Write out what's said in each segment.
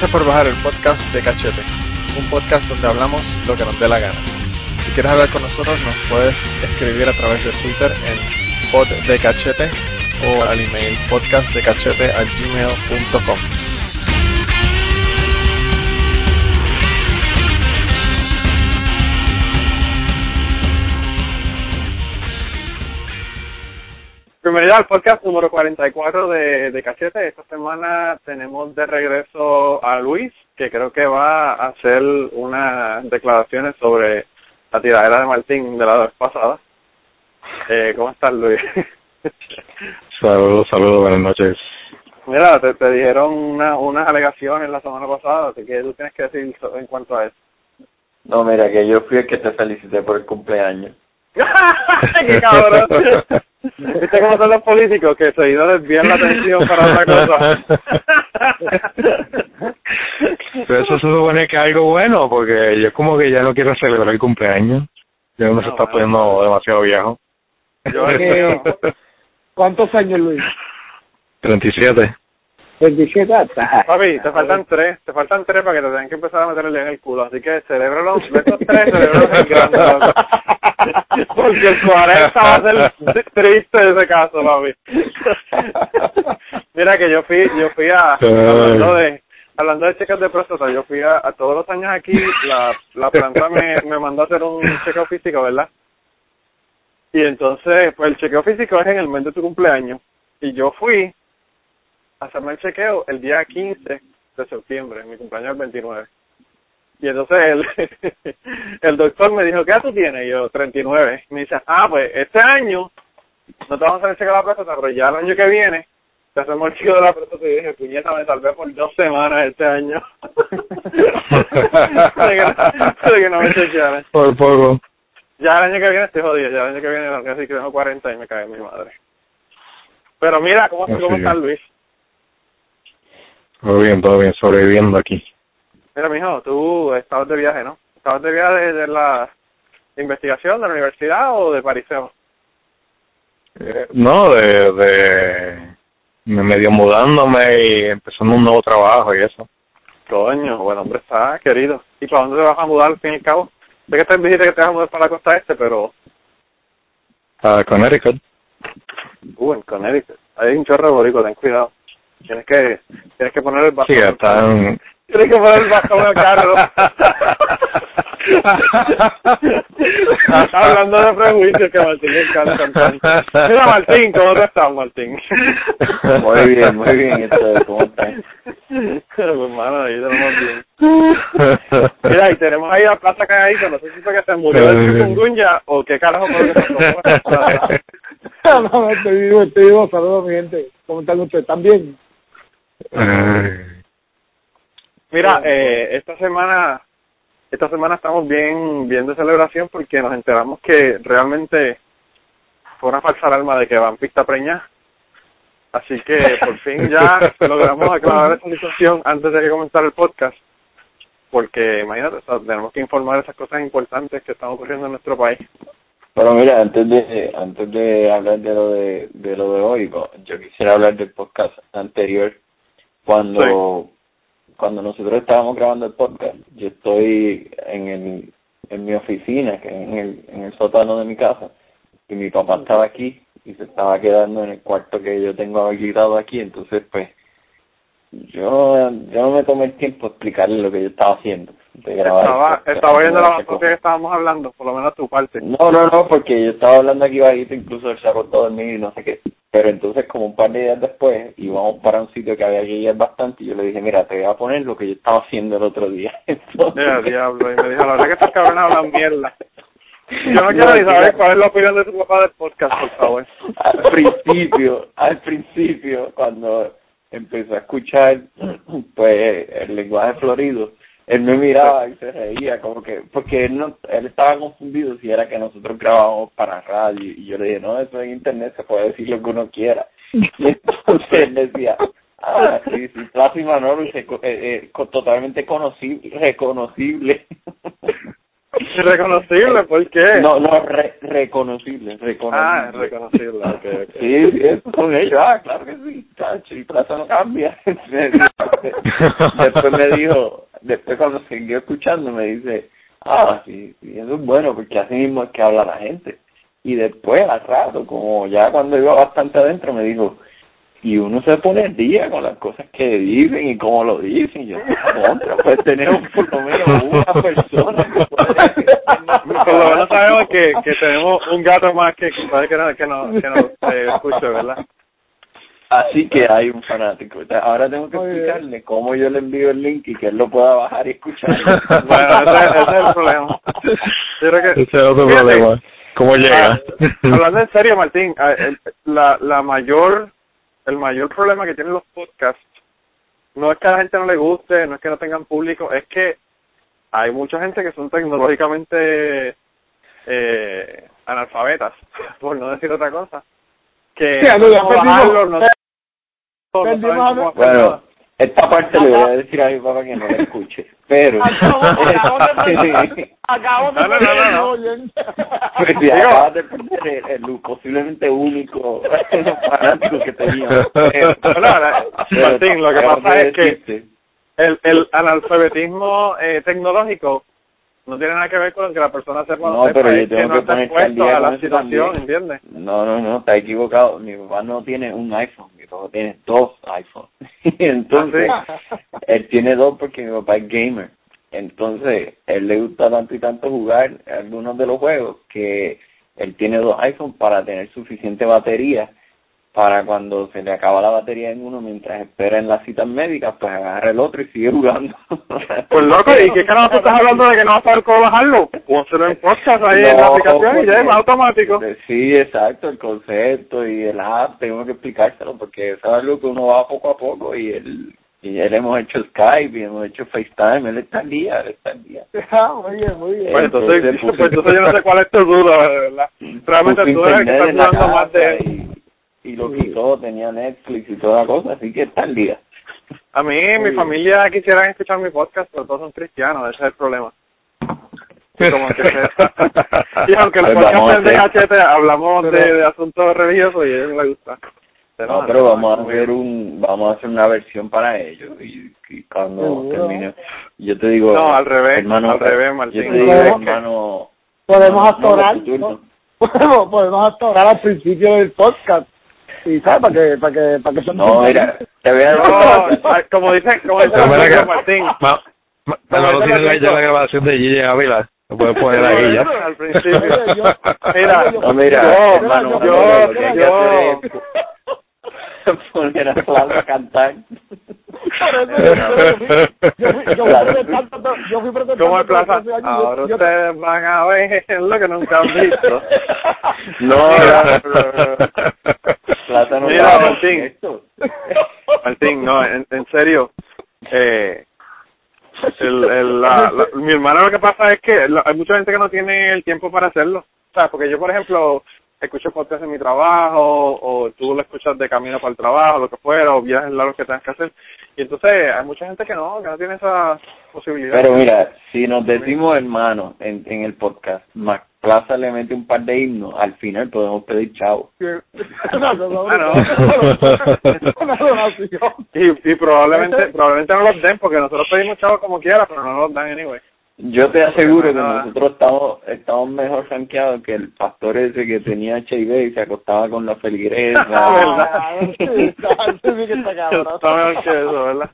Gracias por bajar el podcast de Cachete, un podcast donde hablamos lo que nos dé la gana. Si quieres hablar con nosotros, nos puedes escribir a través de Twitter en poddecachete o al email podcastdecachete@gmail.com. Bienvenido al podcast número 44 de, de Cachete. Esta semana tenemos de regreso a Luis, que creo que va a hacer unas declaraciones sobre la tiradera de Martín de la vez pasada. Eh, ¿Cómo estás, Luis? Saludos, saludos, buenas noches. Mira, te, te dijeron una, unas alegaciones la semana pasada, así que tú tienes que decir en cuanto a eso. No, mira, que yo fui el que te felicité por el cumpleaños. ¡Qué cabrón! ¿Viste cómo son los políticos que seguido desvían la atención para otra cosa? Pero eso se supone que es algo bueno, porque yo como que ya no quiero celebrar el cumpleaños. Ya uno se No, está bueno. poniendo demasiado viejo. Yo, ¿Cuántos años, Luis? 37. 27 hasta. Papi, te faltan tres, te faltan tres para que te tengan que empezar a meterle en el culo, así que celébralo, de estos tres, celébralo en grande. Porque el 40 va a ser triste ese caso, papi. Mira que yo fui, yo fui a, hablando de, hablando de cheques de próstata, yo fui a, a todos los años aquí, la, la planta me, me mandó a hacer un chequeo físico, ¿verdad? Y entonces, pues el chequeo físico es en el mes de tu cumpleaños. Y yo fui hacerme el chequeo el día 15 de septiembre, mi cumpleaños es el 29. Y entonces el, el doctor me dijo, ¿qué edad tú tienes? Y yo, 39. Y me dice, ah, pues este año no te vamos a hacer el chequeo de la próstata, pero ya el año que viene te hacemos el chequeo de la próstata. Y dije, puñeta, me salvé por dos semanas este año. de, que, no- de que no me chequearan. Por poco. Ya el año que viene estoy jodido, ya el año que viene casi que tengo 40 y me cae mi madre. Pero mira, ¿cómo, Así cómo es. estás, Luis? Todo bien, todo bien, sobreviviendo aquí. Mira, mijo, tú estabas de viaje, ¿no? ¿Estabas de viaje de, la investigación de la universidad o de pariseo? Eh, no, de, de me medio mudándome y empezando un nuevo trabajo y eso. Coño, bueno, hombre, está querido. ¿Y para dónde te vas a mudar, al fin y al cabo? Sé que te dijiste que te vas a mudar para la costa este, pero... A Connecticut. Uh, en Connecticut. Hay un chorro de boricos, ten cuidado. Tienes que, tienes que poner el bastón. Sí, están... Tienes que poner el bastón en el carro. Hablando de prejuicios que a Martín le tanto. Mira, Martín, ¿cómo te estás, Martín? Muy bien, muy bien. Esto, ¿Cómo estás? Pues, hermano, ahí tenemos bien. Mira, y tenemos ahí a Plaza Cagadito, no sé si fue que se murió de chikungunya o qué carajo fue que pasó. No, no, estoy vivo, estoy vivo. Saludos, mi gente. ¿Cómo están ustedes? ¿Están bien? Mira, eh, esta semana, esta semana estamos bien, bien de celebración porque nos enteramos que realmente fue una falsa alarma de que Vampi está preñada. Así que por fin ya logramos aclarar esa situación antes de que comenzara el podcast. Porque imagínate, o sea, tenemos que informar esas cosas importantes que están ocurriendo en nuestro país. Pero mira, antes de antes de hablar de lo de, de lo de hoy, yo quisiera hablar del podcast anterior cuando cuando nosotros estábamos grabando el podcast. Yo estoy en el en mi oficina, que es en el en el sótano de mi casa, y mi papá estaba aquí y se estaba quedando en el cuarto que yo tengo habilitado aquí, entonces pues yo yo no me tomé el tiempo de explicarle lo que yo estaba haciendo. De grabar Estaba, estaba oyendo la bastante cosa. que estábamos hablando, por lo menos tu parte. No, no, no, porque yo estaba hablando aquí bajito, incluso se acostó a dormir y no sé qué. Pero entonces, como un par de días después, íbamos para un sitio que había que ir bastante y yo le dije, mira, te voy a poner lo que yo estaba haciendo el otro día. Entonces, Mira, diablo, y me dijo, la verdad que estos cabrones hablan mierda. Yo no quiero ni saber cuál es la opinión de tu papá del podcast, por favor. al principio, al principio, cuando empezó a escuchar pues el lenguaje florido, él me miraba y se reía como que porque él no él estaba confundido si era que nosotros grabábamos para radio y yo le dije no eso en internet se puede decir lo que uno quiera y entonces él decía ah sí sí Plaza y Manolo y reco- eh, eh, totalmente conocible reconocible Irreconocible, ¿por qué? no no re- reconocible reconocible Ah, reconocible, ok, ok. Sí, sí, esos son ellos. Ah, claro que sí. el plazo no cambia. después me dijo, después cuando siguió escuchando me dice, ah, sí, sí, eso es bueno, porque así mismo es que habla la gente. Y después, al rato, como ya cuando iba bastante adentro, me dijo, y uno se pone al día con las cosas que dicen y cómo lo dicen. Y yo, contra, pues tenemos por lo menos una persona que puede Por lo menos sabemos que, que tenemos un gato más que, que, que, no, que, no, que nos eh, escuche, ¿verdad? Así que hay un fanático. Ahora tengo que explicarle cómo yo le envío el link y que él lo pueda bajar y escuchar. bueno, ese, ese, es el problema. Yo creo que, ese es otro problema. ¿Cómo llega? Ah, hablando en serio, Martín, ah, la, la mayor el mayor problema que tienen los podcasts no es que a la gente no le guste, no es que no tengan público, es que hay mucha gente que son tecnológicamente eh, analfabetas, por no decir otra cosa, que Sí, no saben bajarlo, no, no saben cómo hacer Bueno. Esta parte le voy a decir a mi papá que no la escuche. Pero. Acabo, acabo de perder, acabo de No, no. Pues acabas de perder el, el posiblemente único fanático que teníamos. Pero, pero- Martín, lo que pasa es que el, el analfabetismo eh, tecnológico no tiene nada que ver con que la persona sepa, No, pero yo que tengo que está ponerte al día a la situación. ¿entiendes? No, no, no, está equivocado. Mi papá no tiene un iPhone, mi papá tiene dos iPhones. Entonces, ¿Ah, él tiene dos porque mi papá es gamer. Entonces, él le gusta tanto y tanto jugar algunos de los juegos que él tiene dos iPhones para tener suficiente batería para cuando se le acaba la batería en uno mientras espera en las citas médicas, pues agarra el otro y sigue jugando. Pues loco, ¿y qué carajo tú estás hablando de que no vas a saber cómo bajarlo? Pónselo en podcast ahí en la aplicación y ya es automático. Sí, exacto, el concepto y el app, tengo que explicárselo porque eso es algo que uno va poco a poco y él, y él hemos hecho Skype y hemos hecho FaceTime, él está al día, él está al día. Ah, muy bien, muy bien. Pues entonces, Entonces, puse- pues entonces yo no sé cuál es tu duda, verdad. Realmente tú eres el que estás dudando más de... y, y lo quitó, tenía Netflix y toda la cosa, así que está al día. A mí, mi familia quisieran escuchar mi podcast, pero todos son cristianos, ese es el problema. Y como que se- y aunque el podcast vamos a es de cachete, hablamos de, Pero- de asuntos religiosos y a ellos les gusta. No, pero vamos a hacer un, vamos a hacer una versión para ellos y, y cuando Seguro. termine, yo te digo, No, al revés, hermano, al revés, yo Martín. te digo, No, hermano, Podemos no, podemos, podemos actorar al principio del podcast. Y sabes, para que, para que, para que se No, mira, te voy a decir No, como dice, como dice Pero mira Martín, que- Martín. Ma- ma- Manolo dice tiene la- ya la grabación de Gigi Ávila. Lo puedes poner ahí ya. al principio. Yo- Mira, yo- No, mira, yo- hermano, yo- Manolo, lo que hay que yo- hacer es poner a Flávio a cantar. Yo- yo fui- yo yo yo como el plaza. 13 años, Ahora yo- ustedes van a ver lo que nunca han visto. No, Plátano Mira, Martín. Martín, no, en, en serio. Eh, el, el, la, la- mi hermana lo que pasa es que la- hay mucha gente que no tiene el tiempo para hacerlo. O sea, porque yo, por ejemplo, escucho podcast en mi trabajo, o tú lo escuchas de camino para el trabajo, lo que fuera, o viajes largos que tengas que hacer. Y entonces hay mucha gente que no, que no tiene esa posibilidad. Pero mira, si nos decimos hermanos en, en el podcast, Mac Plaza le mete un par de himnos, al final podemos pedir chavo. Ah. Una donación. y, y probablemente probablemente no los den, porque nosotros pedimos chavos como quiera, pero no los dan anyway. Yo te aseguro que nosotros estamos estamos mejor rankeados que el pastor ese que tenía HIV y se acostaba con la feligresa. Ah, sí, está- sí que está cabrón. Está mejor que eso, ¿verdad?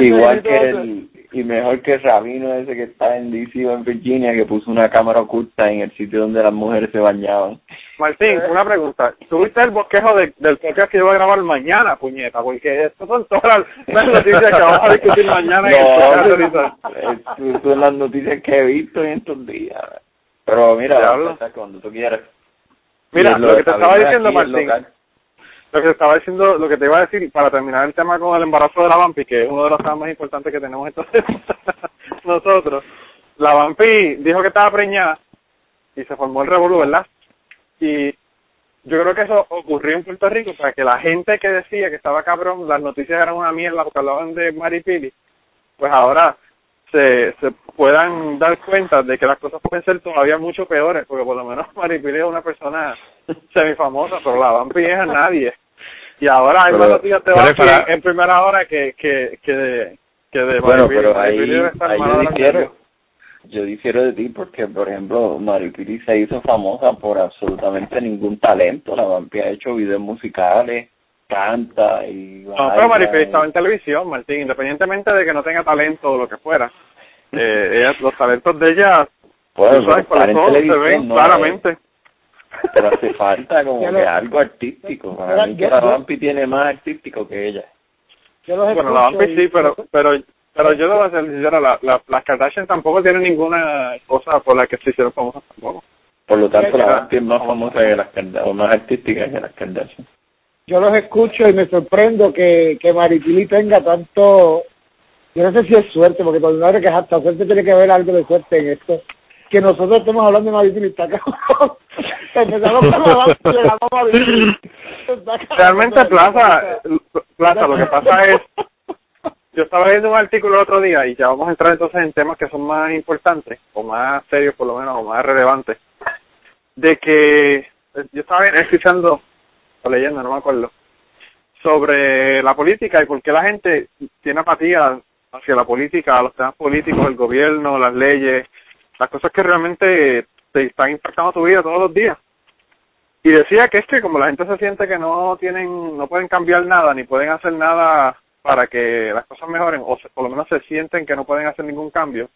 Igual que el y mejor que el rabino ese que está en DC o en Virginia que puso una cámara oculta en el sitio donde las mujeres se bañaban. Martín, una pregunta. ¿Tuviste el bosquejo de, del podcast que yo voy a grabar mañana, puñeta? Porque estas son todas las, noticias que vamos a discutir mañana en el. No, son las noticias que he visto en estos días. Pero mira, cuando tú quieras. Mira, lo que te estaba diciendo, Martín, local. Lo que estaba diciendo, lo que te iba a decir, para terminar el tema con el embarazo de la Vampi, que es uno de los temas más importantes que tenemos entonces nosotros. La Vampi dijo que estaba preñada y se formó el revolú, ¿verdad? Y yo creo que eso ocurrió en Puerto Rico para que la gente que decía que estaba cabrón, las noticias eran una mierda porque hablaban de Maripili, pues ahora se, se puedan dar cuenta de que las cosas pueden ser todavía mucho peores, porque por lo menos Maripili es una persona semifamosa, pero la Vampi es a nadie. Y ahora hay más noticias te va en primera hora que, que, que de, que de Bueno, pero ahí, ahí yo difiero, yo difiero de ti porque, por ejemplo, Maripili se hizo famosa por absolutamente ningún talento. La vampi ha hecho videos musicales, canta y... No, pero Maripili estaba en televisión, Martín, independientemente de que no tenga talento o lo que fuera. Eh, ella, los talentos de ella, bueno, sabes, se ven claramente pero hace falta como que algo artístico. Para mí que la Vampi tiene más artístico que ella. bueno, la Vampi sí, pero pero pero yo debo ser sincero, la, la, las Kardashian tampoco tienen ninguna cosa por la que se hicieron famosas tampoco. Por lo tanto, la Vampi es más famosa que las Kardashian, o más artística que las Kardashian. Yo los escucho y me sorprendo que, que Maripili tenga tanto... Yo no sé si es suerte, porque cuando uno que hasta suerte tiene que haber algo de suerte en esto que nosotros estemos hablando de Maripili está Empezamos con Realmente Plaza, Plaza, lo que pasa es, yo estaba leyendo un artículo el otro día y ya vamos a entrar entonces en temas que son más importantes, o más serios por lo menos, o más relevantes, de que yo estaba escuchando, o leyendo, no me acuerdo, sobre la política y por qué la gente tiene apatía hacia la política, los temas políticos, el gobierno, las leyes, las cosas que realmente te están impactando tu vida todos los días. Y decía que es que como la gente se siente que no tienen, no pueden cambiar nada, ni pueden hacer nada para que las cosas mejoren, o por lo menos se sienten que no pueden hacer ningún cambio,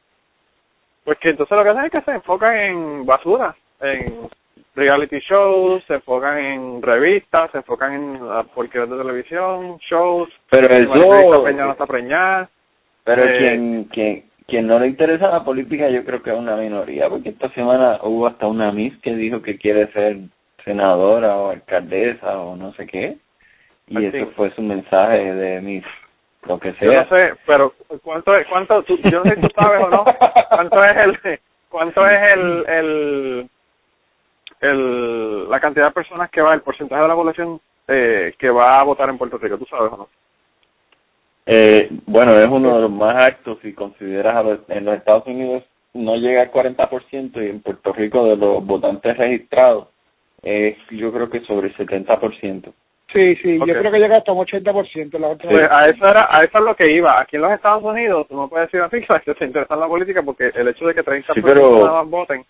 pues que entonces lo que hacen es que se enfocan en basura, en reality shows, se enfocan en revistas, se enfocan en porquerías de televisión, shows, pero eso... Peña no está preñada. Pero eh, quien, quien, quien no le interesa la política yo creo que es una minoría, porque esta semana hubo hasta una Miss que dijo que quiere ser senadora o alcaldesa o no sé qué, y eso fue su mensaje de Miss, lo que sea. Yo no sé, pero ¿cuánto es, cuánto, tú, yo no sé si tú sabes o no, cuánto es el, cuánto es el, el, el, la cantidad de personas que va, el porcentaje de la población eh, que va a votar en Puerto Rico, ¿tú sabes o no? Eh, bueno, es uno de los más altos si consideras en los Estados Unidos no llega al 40% y en Puerto Rico de los votantes registrados es yo creo que sobre el 70%. Sí, sí, yo creo que llega hasta un 80% la otra pues a eso era a eso es lo que iba. Aquí en los Estados Unidos tú no puedes decir así que se interesa en la política porque el hecho de que 30% sí, pero, voten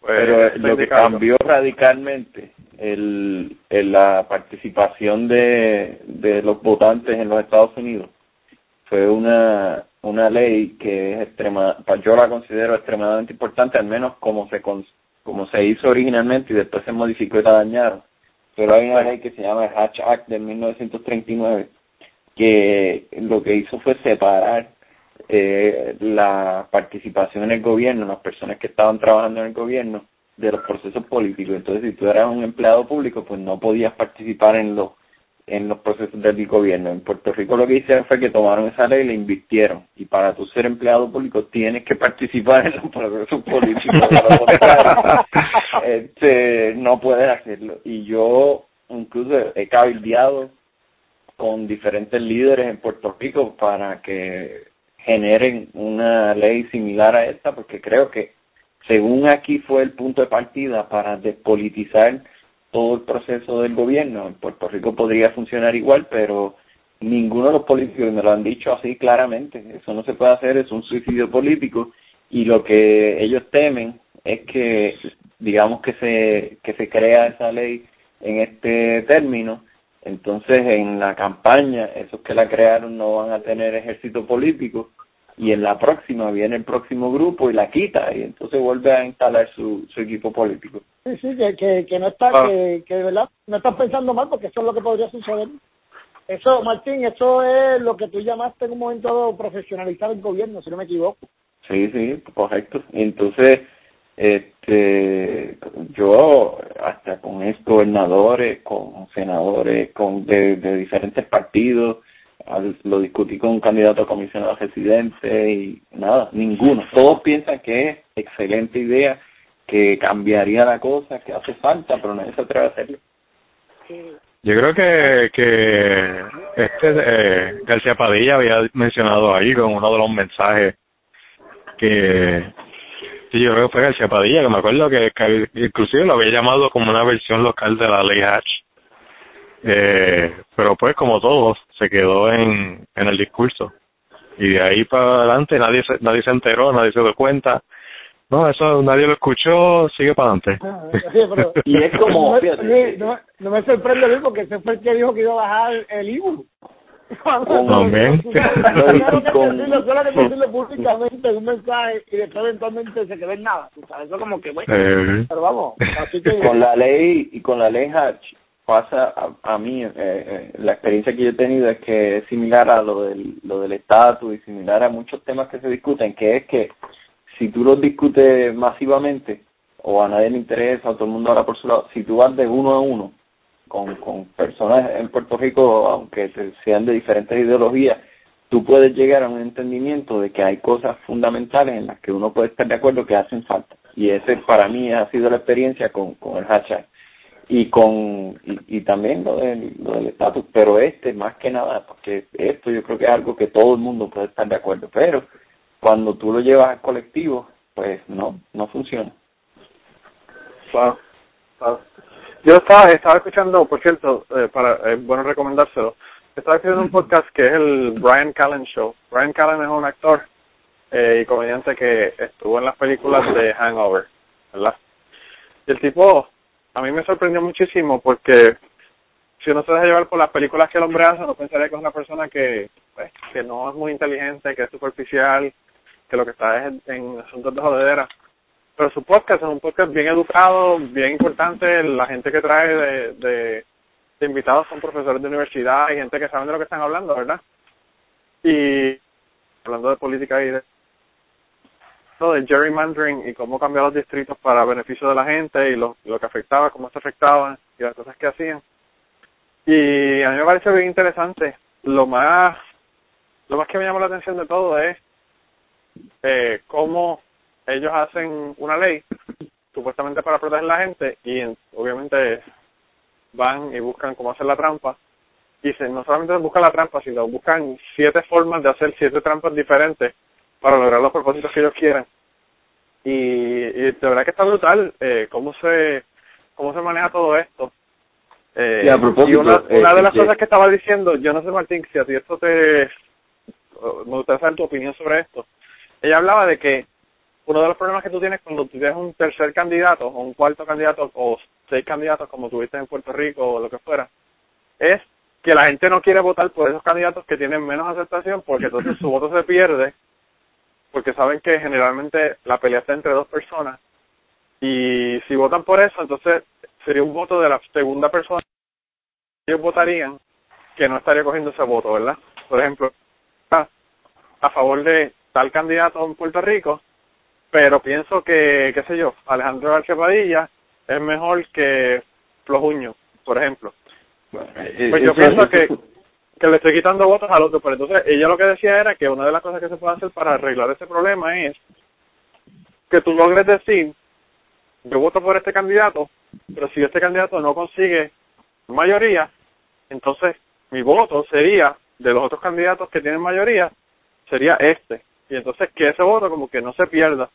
pues, pero lo que cambió radicalmente el, el, la participación de, de los votantes en los Estados Unidos fue una, una ley que es extrema, yo la considero extremadamente importante, al menos como se, como se hizo originalmente y después se modificó y la dañaron. Pero hay una ley que se llama el Hatch Act de 1939 que lo que hizo fue separar eh, la participación en el gobierno, las personas que estaban trabajando en el gobierno, de los procesos políticos. Entonces, si tú eras un empleado público, pues no podías participar en los en los procesos del gobierno. En Puerto Rico lo que hicieron fue que tomaron esa ley y la invirtieron. Y para tú ser empleado público tienes que participar en los procesos políticos. este, no puedes hacerlo. Y yo incluso he cabildeado con diferentes líderes en Puerto Rico para que generen una ley similar a esta, porque creo que según aquí fue el punto de partida para despolitizar todo el proceso del gobierno. En Puerto Rico podría funcionar igual, pero ninguno de los políticos me lo han dicho así claramente. Eso no se puede hacer, es un suicidio político y lo que ellos temen es que digamos que se que se crea esa ley en este término entonces en la campaña esos que la crearon no van a tener ejército político y en la próxima viene el próximo grupo y la quita y entonces vuelve a instalar su, su equipo político. Sí, sí, que, que, no está, ah. que, que de verdad no estás pensando mal porque eso es lo que podría suceder. Eso, Martín, eso es lo que tú llamaste en un momento dado profesionalizar el gobierno, si no me equivoco. Sí, sí, correcto. Entonces, este, yo hasta con ex gobernadores, con senadores, con de, de diferentes partidos, lo discutí con un candidato a comisionado residente y nada, ninguno. Todos piensan que es excelente idea, que cambiaría la cosa, que hace falta, pero nadie se atreve a hacerlo. Yo creo que, que este eh, García Padilla había mencionado ahí con uno de los mensajes que sí, yo creo que fue García Padilla, que me acuerdo que, que inclusive lo había llamado como una versión local de la ley Hatch Eh, pero pues como todo, se quedó en, en el discurso. Y de ahí para adelante nadie se, nadie se enteró, nadie se dio cuenta. No, eso nadie lo escuchó, sigue para adelante. Ah, sí, pero- Y es como, no, fíjate, me- no, no me sorprende mí porque ese fue el que dijo que iba a bajar el IBU. También. Solo públicamente en un mensaje y después eventualmente se quedó en nada. tú sabes, Eso como que bueno. Eh, Pero vamos, así que con la ley y con la ley Hatch pasa a, a mí eh, eh, la experiencia que yo he tenido es que es similar a lo del lo del estatus y similar a muchos temas que se discuten que es que si tú los discutes masivamente o a nadie le interesa o todo el mundo habla por su lado si tú vas de uno a uno con, con personas en Puerto Rico aunque sean de diferentes ideologías tú puedes llegar a un entendimiento de que hay cosas fundamentales en las que uno puede estar de acuerdo que hacen falta. Y ese para mí ha sido la experiencia con, con el hashtag y con y, y también lo del lo del estatus pero este más que nada porque esto yo creo que es algo que todo el mundo puede estar de acuerdo pero cuando tú lo llevas al colectivo pues no no funciona Claro, claro. Yo estaba, estaba escuchando, por cierto, eh, para es bueno recomendárselo, estaba escuchando un podcast que es el Brian Callen Show. Brian Callen es un actor eh, y comediante que estuvo en las películas de Hangover, ¿verdad? Y el tipo, a mí me sorprendió muchísimo porque si uno se deja llevar por las películas que el hombre hace, uno pensaría que es una persona que, pues, que no es muy inteligente, que es superficial, que lo que está es en, en asuntos de jodedera pero su podcast es un podcast bien educado, bien importante. La gente que trae de, de, de invitados son profesores de universidad y gente que saben de lo que están hablando, ¿verdad? Y hablando de política y de, no, de gerrymandering y cómo cambiar los distritos para beneficio de la gente y lo, lo que afectaba, cómo se afectaban y las cosas que hacían. Y a mí me parece bien interesante. Lo más, lo más que me llamó la atención de todo es eh, cómo ellos hacen una ley supuestamente para proteger a la gente y en- obviamente van y buscan cómo hacer la trampa y se, no solamente buscan la trampa sino buscan siete formas de hacer siete trampas diferentes para lograr los propósitos que ellos quieran. Y, y de verdad que está brutal eh, cómo se cómo se maneja todo esto. Eh, Y a propósito, una, una eh, de las que- cosas que estaba diciendo yo no sé Martín si a ti esto te me gustaría saber tu opinión sobre esto. Ella hablaba de que uno de los problemas que tú tienes cuando tú tienes un tercer candidato o un cuarto candidato o seis candidatos como tuviste en Puerto Rico o lo que fuera, es que la gente no quiere votar por esos candidatos que tienen menos aceptación porque entonces su voto se pierde porque saben que generalmente la pelea está entre dos personas y si votan por eso entonces sería un voto de la segunda persona que ellos votarían que no estaría cogiendo ese voto, ¿verdad? Por ejemplo, a, a favor de tal candidato en Puerto Rico, pero pienso que, qué sé yo, Alejandro García Padilla es mejor que Flojuño, por ejemplo. Bueno, eh, Pues yo eso- pienso eso- que que le estoy quitando votos al otro, pero entonces ella lo que decía era que una de las cosas que se puede hacer para arreglar ese problema es que tú logres decir, yo voto por este candidato, pero si este candidato no consigue mayoría, entonces mi voto sería de los otros candidatos que tienen mayoría, sería este. Y entonces que ese voto como que no se pierda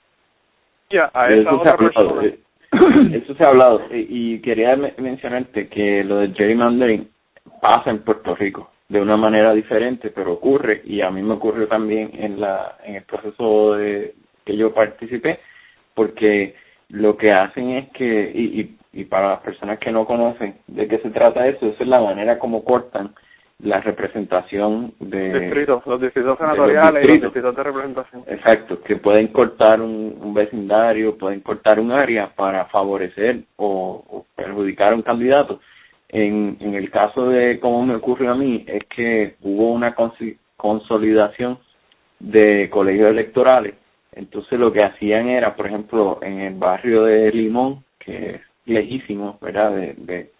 ya a de esa eso se ha otra hablado, persona. eh, eso se ha hablado y, y quería me- mencionarte que lo del gerrymandering pasa en Puerto Rico de una manera diferente pero ocurre y a mí me ocurrió también en la en el proceso de que yo participé porque lo que hacen es que y, y, y para las personas que no conocen de qué se trata eso esa es la manera como cortan la representación de distritos, los distritos los senatoriales y los distritos. distritos de representación. Exacto, que pueden cortar un, un vecindario, pueden cortar un área para favorecer o, o perjudicar a un candidato. En, en el caso de cómo me ocurrió a mí, es que hubo una consolidación de colegios electorales. Entonces lo que hacían era, por ejemplo, en el barrio de Limón, que es lejísimo, ¿verdad?, de, de,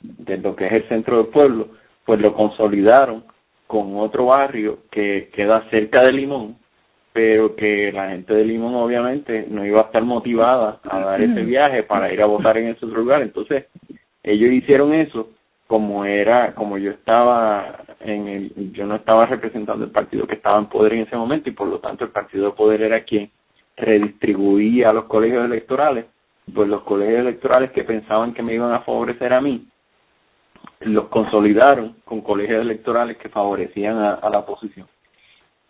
de lo que es el centro del pueblo, pues lo consolidaron con otro barrio que queda cerca de Limón, pero que la gente de Limón obviamente no iba a estar motivada a dar ese viaje para ir a votar en ese otro lugar. Entonces, ellos hicieron eso como era, como yo estaba en el, yo no estaba representando el partido que estaba en poder en ese momento y por lo tanto el partido de poder era quien redistribuía los colegios electorales, pues los colegios electorales que pensaban que me iban a favorecer a mí, los consolidaron con colegios electorales que favorecían a, la oposición.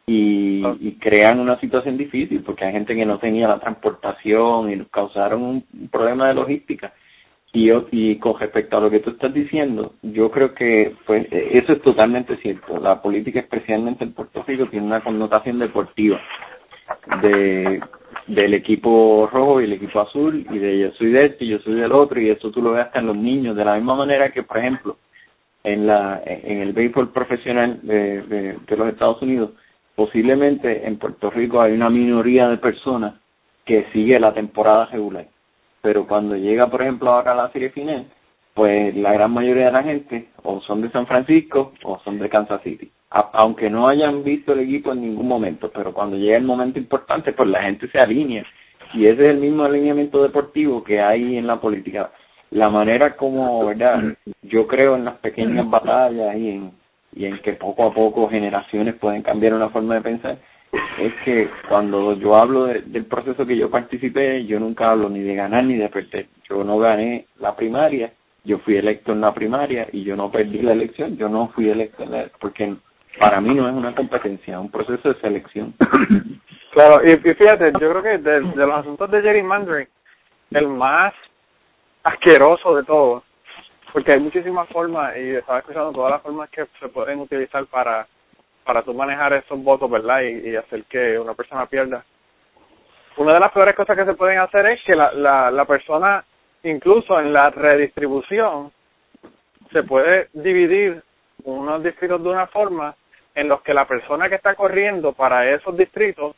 Y, y, crean una situación difícil porque hay gente que no tenía la transportación y causaron un problema de logística y, y con respecto a lo que tú estás diciendo, yo creo que pues eso es totalmente cierto. La política, especialmente en Puerto Rico, tiene una connotación deportiva de del equipo rojo y el equipo azul y de yo soy de este y yo soy del otro y eso tú lo ves hasta en los niños de la misma manera que por ejemplo en la en el béisbol profesional de, de los Estados Unidos posiblemente en Puerto Rico hay una minoría de personas que sigue la temporada regular pero cuando llega, por ejemplo, ahora a la serie final, pues la gran mayoría de la gente o son de San Francisco o son de Kansas City. aunque no hayan visto el equipo en ningún momento, pero cuando llega el momento importante, pues la gente se alinea. Y ese es el mismo alineamiento deportivo que hay en la política. La manera como, ¿verdad? Yo creo en las pequeñas batallas y en, y en que poco a poco generaciones pueden cambiar una forma de pensar es que cuando yo hablo del proceso que yo participé, yo nunca hablo ni de ganar ni de perder. Yo no gané la primaria, yo fui electo en la primaria y yo no perdí la elección, yo no fui electo en la, porque para mí no es una competencia, es un proceso de selección. Claro, y, fíjate, yo creo que de, de los asuntos de gerrymandering, el más asqueroso de todos, porque hay muchísimas formas y estaba escuchando todas las formas que se pueden utilizar para para tú manejar esos votos, ¿verdad? Y, hacer que una persona pierda. Una de las peores cosas que se pueden hacer es que la, la, la persona, incluso en la redistribución, se puede dividir unos distritos de una forma en los que la persona que está corriendo para esos distritos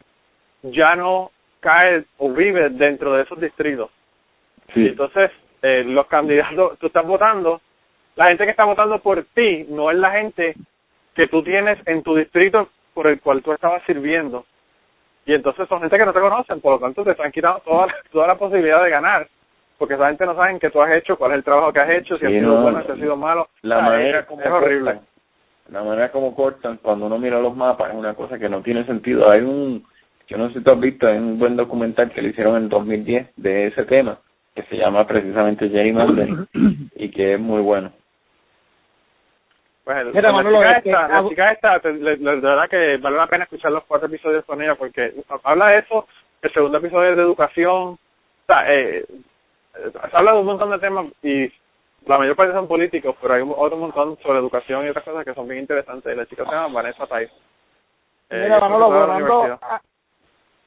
ya no cae o vive dentro de esos distritos. Sí. entonces, eh, los candidatos, tú estás votando, la gente que está votando por ti no es la gente que tú tienes en tu distrito por el cual tú estabas sirviendo. Y entonces son gente que no te conocen, por lo tanto te están quitando toda, toda la posibilidad de ganar, porque esa gente no saben qué tú has hecho, cuál es el trabajo que has hecho, si ha sido bueno, si ha sido malo. La manera como es horrible. la manera como cortan cuando uno mira los mapas es una cosa que no tiene sentido. Hay un, yo no sé si tú has visto, hay un buen documental que le hicieron en 2010 de ese tema, que se llama precisamente Jerry Mandelin, y que es muy bueno. Pues Mira, la, chica esta, la chica esta, verdad que vale la pena escuchar los cuatro episodios con ella porque habla de eso, el segundo episodio es de educación, o sea, eh, habla de un montón de temas y la mayor parte son políticos, pero hay otro montón sobre educación y otras cosas que son bien interesantes. La chica se llama Vanessa Tais. Eh, Mira, Manolo,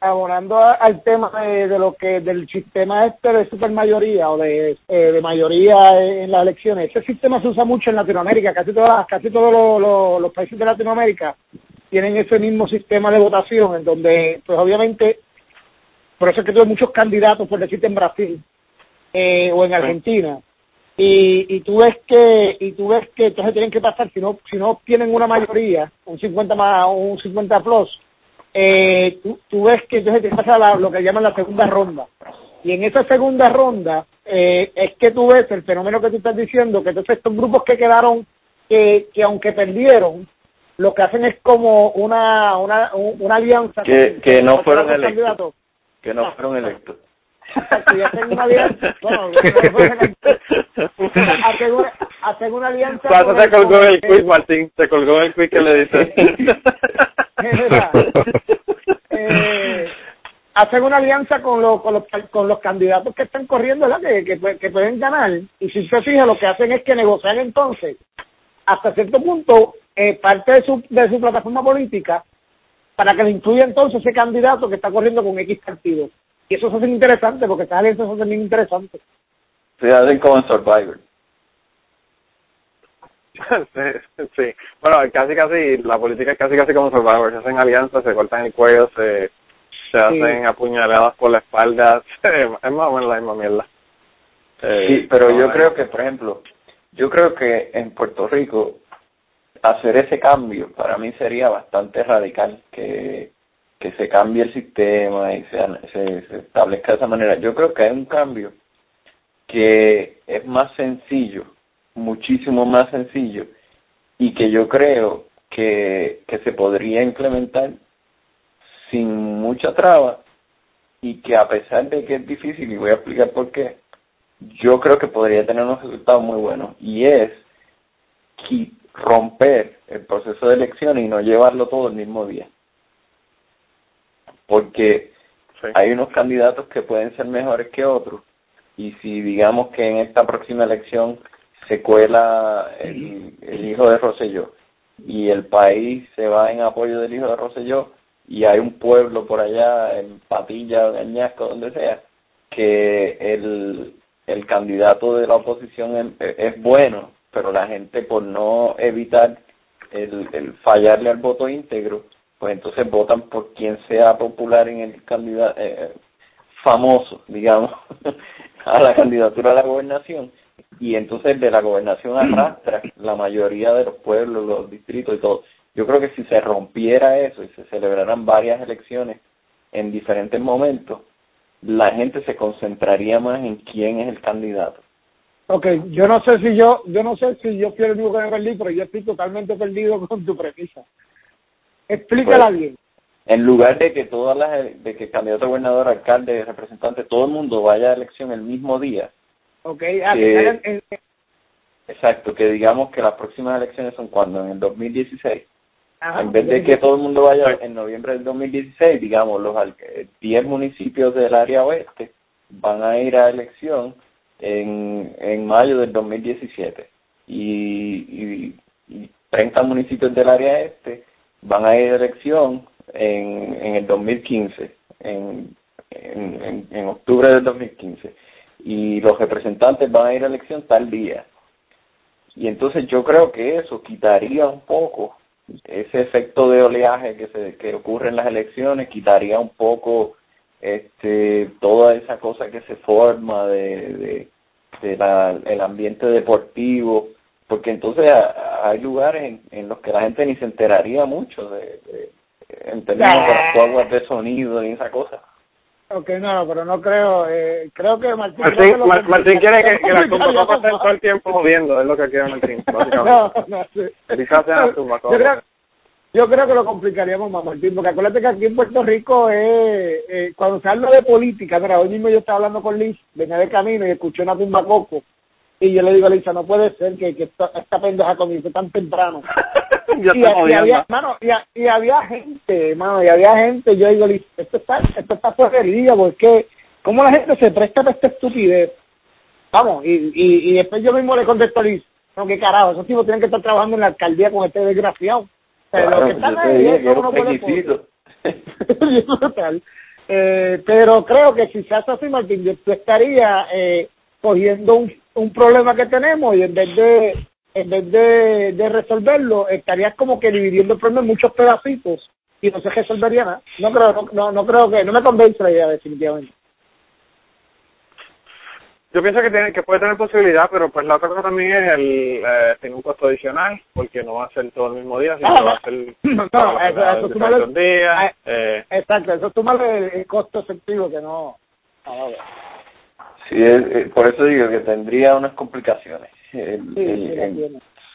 abonando al tema de, lo que del sistema este de supermayoría o de, eh, de mayoría en las elecciones. Ese sistema se usa mucho en Latinoamérica. Casi todas casi todos los, los, países de Latinoamérica tienen ese mismo sistema de votación en donde pues obviamente por eso es que tuve muchos candidatos por decirte en Brasil eh, o en Argentina. Y, y tú ves que y tú ves que entonces tienen que pasar si no si no obtienen una mayoría un 50 más un 50 plus eh, tú, ves que entonces te pasa lo que llaman la segunda ronda. Y en esa segunda ronda eh, es que tú ves el fenómeno que tú estás diciendo, que entonces estos grupos que quedaron, que, que aunque perdieron, lo que hacen es como una, una, una alianza. Que, que no fueron electos. Que no fueron electos. Y hacen una alianza. Bueno, hacen, una, hacen una alianza. se colgó el quiz, Martín. Se colgó el quiz que le dice. eh, hacen una alianza con, los con, los, con los candidatos que están corriendo, ¿verdad? Que, que, que pueden ganar. Y si se fija, lo que hacen es que negocian entonces, hasta cierto punto, eh, parte de su, de su plataforma política para que le incluya entonces ese candidato que está corriendo con X partido. Y eso se hace interesante, porque estas alianzas son también interesantes. Se hacen como en Survivor. sí, bueno, casi casi, la política es casi casi como Survivor, se hacen alianzas, se cortan el cuello, se, se hacen apuñaladas por la espalda, es más o menos la misma mierda. Eh, sí, pero yo creo que, por ejemplo, yo creo que en Puerto Rico hacer ese cambio para mí sería bastante radical, que, que se cambie el sistema y se, se, establezca de esa manera. Yo creo que hay un cambio que es más sencillo muchísimo más sencillo y que yo creo que, que se podría implementar sin mucha traba y que a pesar de que es difícil, y voy a explicar por qué, yo creo que podría tener unos resultados muy buenos. Y es romper el proceso de elecciones y no llevarlo todo el mismo día. Porque hay unos candidatos que pueden ser mejores que otros y si digamos que en esta próxima elección se cuela el, el hijo de Rosselló y el país se va en apoyo del hijo de Rosselló y hay un pueblo por allá en Patilla, en Añasco, donde sea, que el, el candidato de la oposición es, bueno, pero la gente por no evitar el, el fallarle al voto íntegro, pues entonces votan por quien sea popular en el candidato eh, famoso, digamos, a la candidatura a la gobernación y entonces de la gobernación arrastra la mayoría de los pueblos, los distritos y todo. Yo creo que si se rompiera eso y se celebraran varias elecciones en diferentes momentos, la gente se concentraría más en quién es el candidato. Ok, yo no sé si yo, yo no sé si yo fui el único que pero yo estoy totalmente perdido con tu premisa. Explícala pues, bien. En lugar de que todas las, de que candidato a gobernador, alcalde, representante, todo el mundo vaya a elección el mismo día. Ok, ah, que, exacto, que digamos que las próximas elecciones son cuando, en el 2016 en vez de que todo el mundo vaya en noviembre del 2016, digamos, los 10 municipios del área oeste van a ir a elección en, en mayo del 2017 y, y, 30 municipios del área este van a ir a elección en, en el 2015, en, en, en octubre del 2015 y los representantes van a ir a elección tal día. Y entonces yo creo que eso quitaría un poco ese efecto de oleaje que se que ocurre en las elecciones quitaría un poco este toda esa cosa que se forma de, de, la, el ambiente deportivo porque entonces hay lugares en, los que la gente ni se enteraría mucho de, de en términos de las aguas de sonido y esa cosa. Ok, no, pero no creo, eh, creo que Martín... Martín, quiere que, que la tumba estén todo el tiempo jodiendo, es lo que quiere Martín, no, no, sí. yo, creo, yo creo que lo complicaríamos más, Martín, porque acuérdate que aquí en Puerto Rico, eh, eh, cuando se habla de política, mira, hoy mismo yo estaba hablando con Liz, venía de camino y escuché una tumba coco, y yo le digo a Lisa, no puede ser que, que esta, esta pendeja comience tan temprano. y, había, mano, y, había gente, mano, y había gente, yo digo, Lisa, esto está, esto está porquería, porque cómo la gente se presta para esta estupidez. Vamos, y, y, y después yo mismo le contesto a Liz, no, qué carajo, esos tipos tienen que estar trabajando en la alcaldía con este desgraciado. Pero lo que están ahí es uno puede eh, pero creo que si se hace así, Martín, yo estaría eh, cogiendo un, un problema que tenemos y en vez de en vez de, de resolverlo estarías como que dividiendo el problema en muchos pedacitos y no se resolvería nada. No creo no, no, creo que no me convence la idea definitivamente. Yo pienso que tiene que puede tener posibilidad pero pues la otra cosa también es el eh, tiene un costo adicional porque no va a ser todo el mismo día sino ah, va a ser no, eso, eso un día, ah, eh, exacto eso túmale el, costo efectivo que no Sí, eh, por eso digo que tendría unas complicaciones,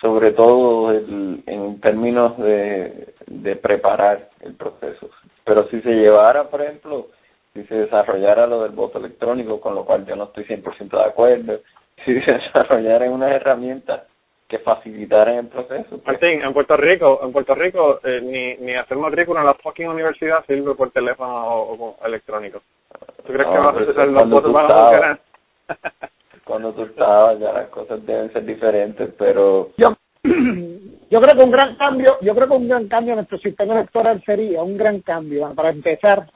sobre todo en términos de, de preparar el proceso. Pero si se llevara, por ejemplo, si se desarrollara lo del voto electrónico, con lo cual yo no estoy 100% de acuerdo, si se desarrollaran unas herramientas que facilitaran el proceso. Pues Martín, en Puerto Rico, en Puerto Rico eh, ni, ni hacer matrícula en la fucking universidad sirve por teléfono o, electrónico. ¿Tú crees que va a, los votos van a funcionar? cuando tú estabas ya las cosas deben ser diferentes, pero... Yo, yo creo que un gran cambio, yo creo que un gran cambio en nuestro sistema electoral sería, un gran cambio, para empezar,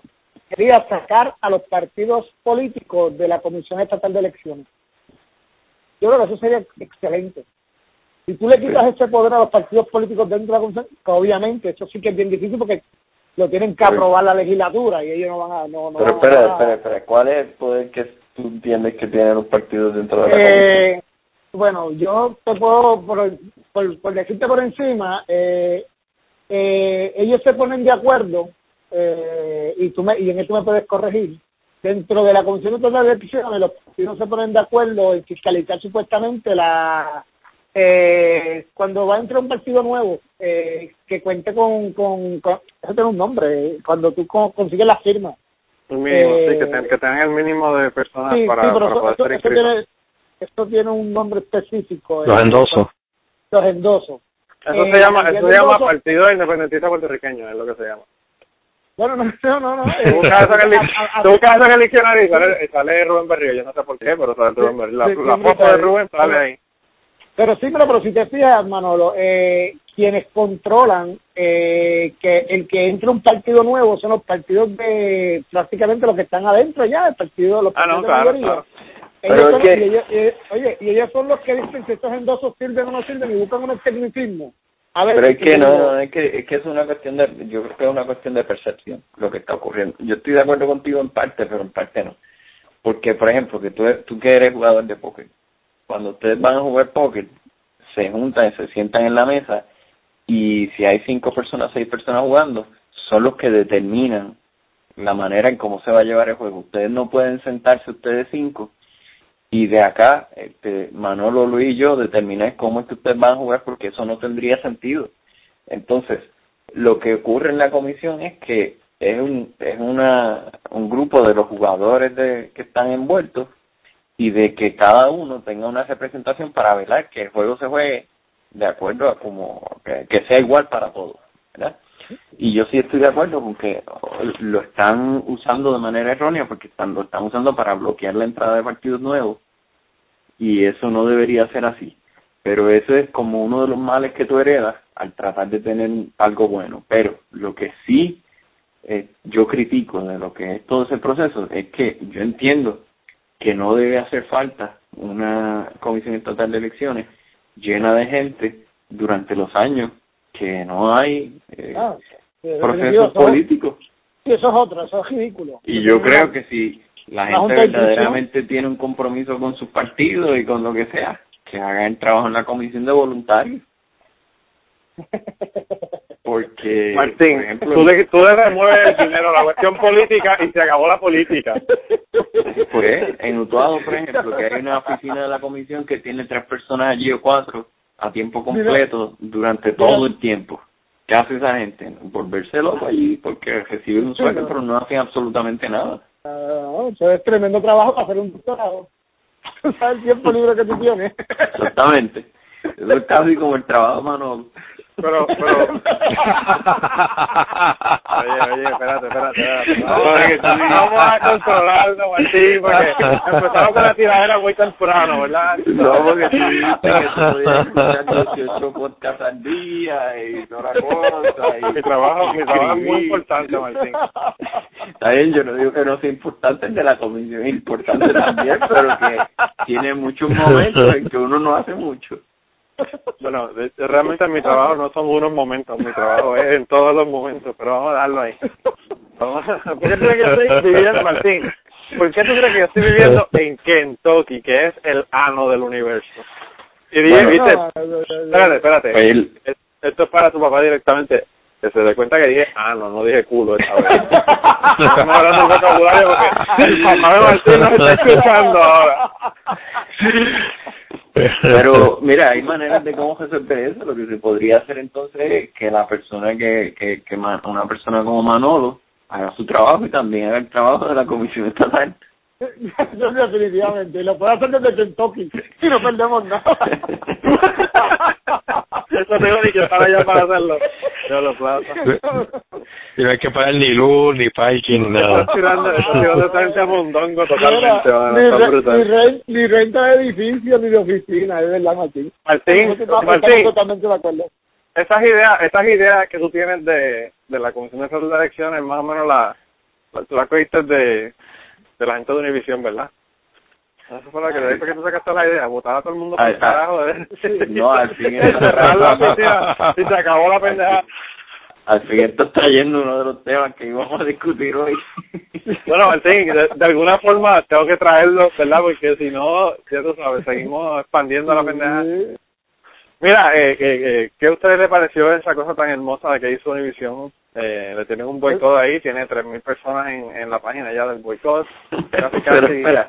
sería sacar a los partidos políticos de la Comisión Estatal de Elecciones. Yo creo que eso sería excelente. Si tú le quitas ese poder a los partidos políticos dentro de la que obviamente eso sí que es bien difícil porque lo tienen que aprobar la legislatura y ellos no van a... No, no pero espera, espera, espera, ¿cuál es el poder que tú entiendes que tienen los partidos dentro de la eh, Bueno, yo te puedo, por, por, decirte por encima, eh, eh, ellos se ponen de acuerdo eh, y tú me, y en eso me puedes corregir. Dentro de la Comisión de Elecciones, los partidos se ponen de acuerdo en fiscalizar supuestamente la eh, cuando va a entrar un partido nuevo eh, que cuente con, con, con eso tiene un nombre, cuando tú consigues la firma el mínimo, sí, que, eh, tengan el mínimo de personas para, para poder ser esto tiene, esto tiene un nombre específico. Los endosos. los endosos. Eso se llama, eso se llama Partido Independentista Puertorriqueño, es lo que se llama. Bueno, no, no, no. no. Tú buscas eso en el diccionario y sale, sale Rubén Berrío, yo no sé por qué, pero sale Rubén Berrío. La, la foto de Rubén sale ahí. Pero sí, pero, pero si te fijas, Manolo, eh, quienes controlan eh, que el que entre un partido nuevo son los partidos de prácticamente los que están adentro ya, el partido los ah, partidos no, claro, claro. Ellos son, y ellos, eh, oye, y ellos son los que dicen si estos endosos sirven o no sirven y buscan unos tecnicismos. A ver, pero es que no, es que, es que es una cuestión de, yo creo que es una cuestión de percepción lo que está ocurriendo. Yo estoy de acuerdo contigo en parte, pero en parte no. Porque, por ejemplo, que tú, tú que eres jugador de póker, cuando ustedes van a jugar póker, se juntan y se sientan en la mesa y si hay cinco personas, seis personas jugando, son los que determinan la manera en cómo se va a llevar el juego. Ustedes no pueden sentarse ustedes cinco y de acá, este, Manolo, Luis y yo determinar cómo es que ustedes van a jugar porque eso no tendría sentido. Entonces, lo que ocurre en la comisión es que es un es una un grupo de los jugadores de que están envueltos y de que cada uno tenga una representación para velar que el juego se juegue de acuerdo a como que, sea igual para todos, ¿verdad? Y yo sí estoy de acuerdo con que lo están usando de manera errónea porque están, lo están usando para bloquear la entrada de partidos nuevos y eso no debería ser así. Pero eso es como uno de los males que tú heredas al tratar de tener algo bueno. Pero lo que sí eh, yo critico de lo que es todo ese proceso es que yo entiendo que no debe hacer falta una comisión estatal de elecciones llena de gente durante los años que no hay eh, ah, procesos políticos. Sí, eso es otro, eso es ridículo. Y yo creo que si la gente verdaderamente tiene un compromiso con sus partidos y con lo que sea, que hagan trabajo en la comisión de voluntarios. Porque, Martín, tú, le, tú le remueves el dinero a la cuestión política y se acabó la política. Pues, en Utuado, por ejemplo, que hay una oficina de la comisión que tiene tres personas allí o cuatro a tiempo completo durante todo el tiempo. ¿Qué hace esa gente? Volverse loco allí porque reciben un sueldo pero no hacen absolutamente nada. Uh, eso es tremendo trabajo para hacer un doctorado. ¿Sabes el tiempo libre que tú tienes? Exactamente. Eso es casi como el trabajo mano pero, pero. oye, oye, espérate, espérate, espérate. vamos a controlarlo, Martín, porque empezamos con la tiradera muy temprano, ¿verdad? No, porque tú dices que estoy escuchando 18 podcasts al día y toda la cosa. Y mi trabajo, mi trabajo es muy importante, Martín. Está bien, yo no digo que no sea importante, el de la comisión es importante también, pero que tiene muchos momentos en que uno no hace mucho. Bueno, realmente mi trabajo no son unos momentos, mi trabajo es en todos los momentos, pero vamos a darlo ahí. ¿Por qué tú crees que estoy viviendo, Martín? ¿Por qué tú crees que yo estoy viviendo en Kentucky, que es el ano del universo? Y dije, viste, espérate, espérate, esto es para tu papá directamente, que se dé cuenta que dije ano, no dije culo esta vez. Estamos hablando de vocabulario porque el papá de Martín nos está escuchando ahora. Pero mira, hay maneras de cómo resolver eso. Lo que se podría hacer entonces es que la persona que, que, que una persona como Manolo haga su trabajo y también haga el trabajo de la comisión estatal. Yo definitivamente, lo puedo hacer desde Kentucky y no perdemos nada. Eso tengo ni que estar allá para hacerlo. Yo lo puedo Y no hay que pagar ni luz, ni parking, ni nada. Estás tirando, estás tirando esta gente a mondongo totalmente. ni, ni, renta de edificio, ni de oficina, es verdad, Martín. Martín, Martín. totalmente de acuerdo. Esas ideas, esas ideas que tú tienes de, de la Comisión de Salud de Elecciones, más o menos la, la tú las cogiste de de la gente de Univision, ¿verdad? Eso fue lo que le dije que tú sacaste la idea, votar a todo el mundo por el carajo. No, al fin y se acabó la pendeja. Al fin esto está yendo uno de los temas que íbamos a discutir hoy. Bueno, sí, de, de alguna forma tengo que traerlo, ¿verdad? Porque si no, ya tú sabes, seguimos expandiendo la pendeja. Mira, eh, eh, ¿qué a ustedes le pareció esa cosa tan hermosa de que hizo Univision eh, le tienen un boicot ahí, tiene 3.000 personas en, en la página ya del boicot. Casi, casi. Pero espera.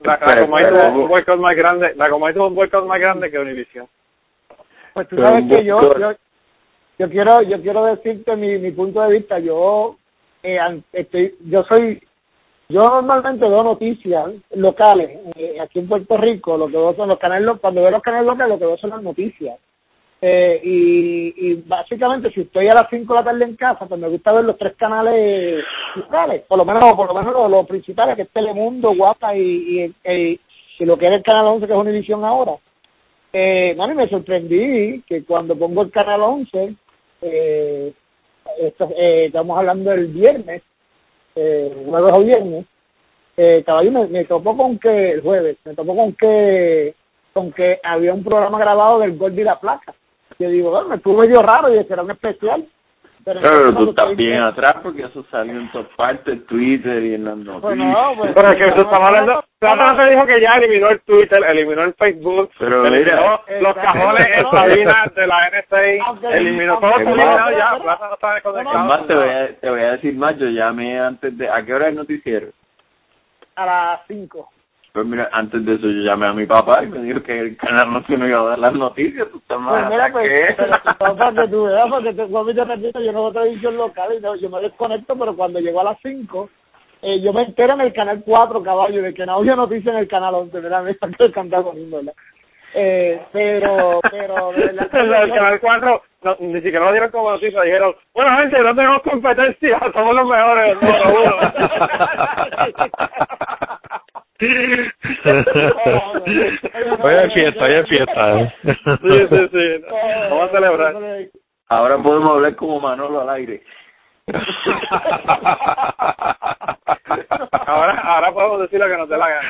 La, la Comay tuvo un boicot más grande, la Comay tuvo un boicot más grande que Univision. Pues tú sabes que yo, yo, yo quiero, yo quiero decirte mi, mi punto de vista. Yo, eh, estoy, yo soy, yo normalmente veo noticias locales eh, aquí en Puerto Rico. Lo que veo son los canales, cuando veo los canales locales, lo que veo son las noticias Eh, y, básicamente si estoy a las 5 de la tarde en casa, pues me gusta ver los tres canales locales, por lo menos por lo menos los, principales, que es Telemundo, Guapa y, y, y, lo que era el Canal 11, que es Univision ahora. Eh, mami, me sorprendí que cuando pongo el Canal 11, eh, eh, estamos hablando del viernes, eh, jueves o viernes, eh, caballo me, me topó con que, el jueves, me topó con que, con que había un programa grabado del Gol de la Placa. Yo digo, bueno, me estuvo medio raro y era un especial. Pero, pero tú estás bien atrás porque eso salió en todas partes, Twitter y en las noticias. Bueno, pues, pero es que tú estamos hablando, Plata se dijo que ya eliminó el Twitter, eliminó el Facebook, pero eliminó los cajones en Sabinas de la NSA, eliminó todo eliminado ya, Plata no está desconectado. Más te voy, a, te voy a decir más, yo llamé antes de, ¿a qué hora es el noticiero? A las 5. Pues mira, antes de eso yo llamé a mi papá y me dijo que el canal no se me iba a dar las noticias. Tú estás pues mira, pues, pero papá, que tú veas, porque te, te repito, yo no veo televisión local y no, yo me desconecto, pero cuando llegó a las 5, eh, yo me entero en el canal 4, caballo, de que no había noticias en el canal 11, ¿verdad? Me está cantando ¿verdad? Eh, pero, pero, de verdad. el canal 4 no, ni siquiera lo dieron como noticia, dijeron, bueno gente, no tenemos competencia, somos los mejores, número uno. hoy hay fiesta, hoy hay fiesta. Sí, sí, sí. Vamos a celebrar. Ahora podemos hablar como Manolo al aire. ahora, ahora podemos decir lo que nos dé la gana.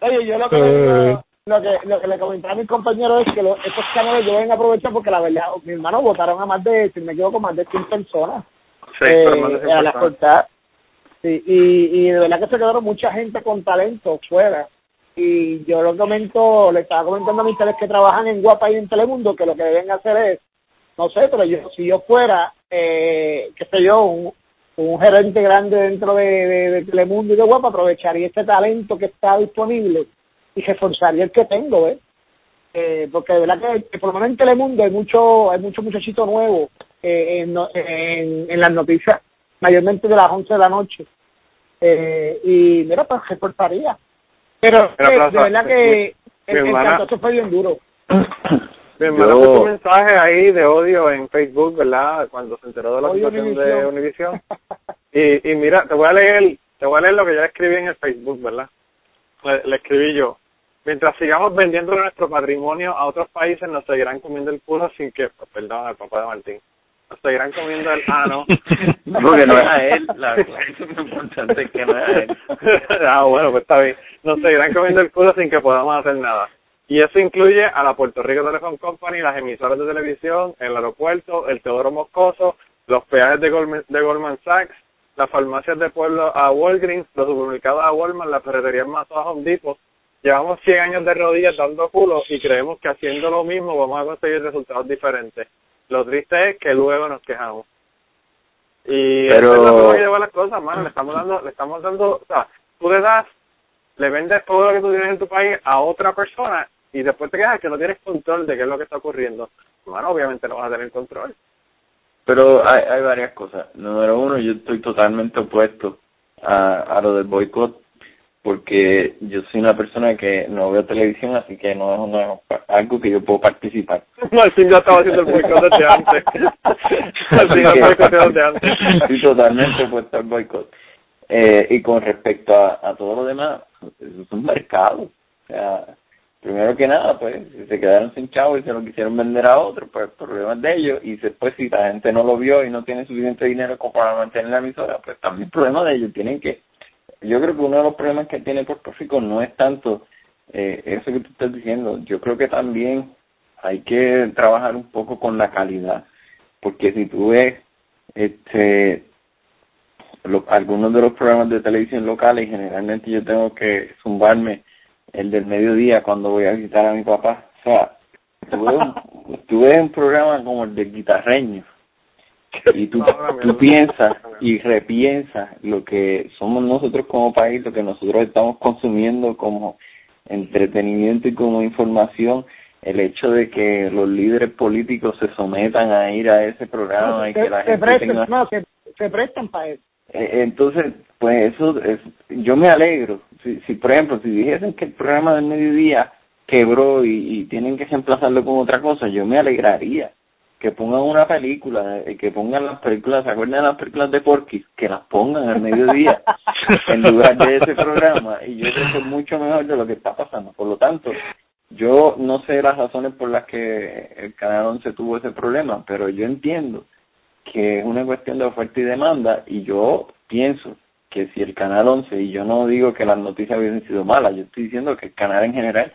Oye, yo lo que, eh. lo, que, lo que le comentaba a mis compañeros es que los, estos canales deben aprovechar porque la verdad, mis hermanos votaron a más de, si me equivoco, más de 100 personas. Sí, pero más de 100 eh, a la cortada Sí, y, y de verdad que se quedaron mucha gente con talento fuera. Y yo lo comento, le estaba comentando a mis teles que trabajan en Guapa y en Telemundo que lo que deben hacer es, no sé, pero yo si yo fuera, eh, qué sé yo, un, gerente grande dentro de, de, Telemundo y de Guapa, aprovecharía este talento que está disponible y reforzaría el que tengo. Eh, porque de verdad que, por lo menos en Telemundo hay mucho hay mucho muchachito nuevo eh, en, en, en las noticias mayormente de las 11 de la noche eh, y mira, pues reportaría. Pero, Pero de verdad que el, el fue bien duro. Mi hermana Yo... puso un mensaje ahí de odio en Facebook, ¿verdad? Cuando se enteró de la situación de Univision. y, y mira, te voy a leer, te voy a leer lo que yo escribí en el Facebook, ¿verdad? Le, escribí yo. Mientras sigamos vendiendo nuestro patrimonio a otros países, nos seguirán comiendo el culo sin que, perdón, al papá de Martín, seguirán comiendo el ano. Porque no es a él, la verdad, eso es lo importante que no es a él. ah, bueno, pues está bien. Nos seguirán comiendo el culo sin que podamos hacer nada. Y eso incluye a la Puerto Rico Telephone Company, las emisoras de televisión, el aeropuerto, el Teodoro Moscoso, los peajes de Goldman, de Goldman Sachs, las farmacias de pueblo a Walgreens, los supermercados a Walmart, las ferreterías más a Home Depot. Llevamos 100 años de rodillas dando culo y creemos que haciendo lo mismo vamos a conseguir resultados diferentes. Lo triste es que luego nos quejamos. Y pero... es lo que lleva las cosas, mano. Le estamos dando, le estamos dando, o sea, tú le das, le vendes todo lo que tú tienes en tu país a otra persona y después te quejas que no tienes control de qué es lo que está ocurriendo. Bueno, obviamente no vas a tener control. Pero hay, hay varias cosas. Número uno, yo estoy totalmente opuesto a, a lo del boicot porque yo soy una persona que no veo televisión, así que no es, no algo que yo puedo participar. Martín ya estaba haciendo el boicot desde antes. Martín ya estaba desde antes. Estoy totalmente opuesto al boicot. Eh, y con respecto a, a todo lo demás, eso es un mercado. O sea, primero que nada, pues, si se quedaron sin chavo y se lo quisieron vender a otro, pues problemas de ellos. Y después, si la gente no lo vio y no tiene suficiente dinero como para mantener la emisora, pues también problema de ellos. Tienen que yo creo que uno de los problemas que tiene Puerto Rico no es tanto eh, eso que tú estás diciendo, yo creo que también hay que trabajar un poco con la calidad, porque si tú ves este algunos de los programas de televisión locales, generalmente yo tengo que zumbarme el del mediodía cuando voy a visitar a mi papá, o sea, tú ves un programa como el del guitarreño, y tú, tú piensas y repiensas lo que somos nosotros como país, lo que nosotros estamos consumiendo como entretenimiento y como información, el hecho de que los líderes políticos se sometan a ir a ese programa y que la gente prestan, no, se, prestan para eso. Eh, entonces, pues eso, es, yo me alegro. Si, si, por ejemplo, si dijesen que el programa del mediodía quebró y, y tienen que reemplazarlo con otra cosa, yo me alegraría que pongan una película, eh, que pongan las películas, ¿se acuerdan de las películas de Porky? Que las pongan al mediodía en lugar de ese programa y yo creo que es mucho mejor de lo que está pasando. Por lo tanto, yo no sé las razones por las que el Canal 11 tuvo ese problema, pero yo entiendo que es una cuestión de oferta y demanda y yo pienso que si el Canal 11, y yo no digo que las noticias hubiesen sido malas, yo estoy diciendo que el canal en general,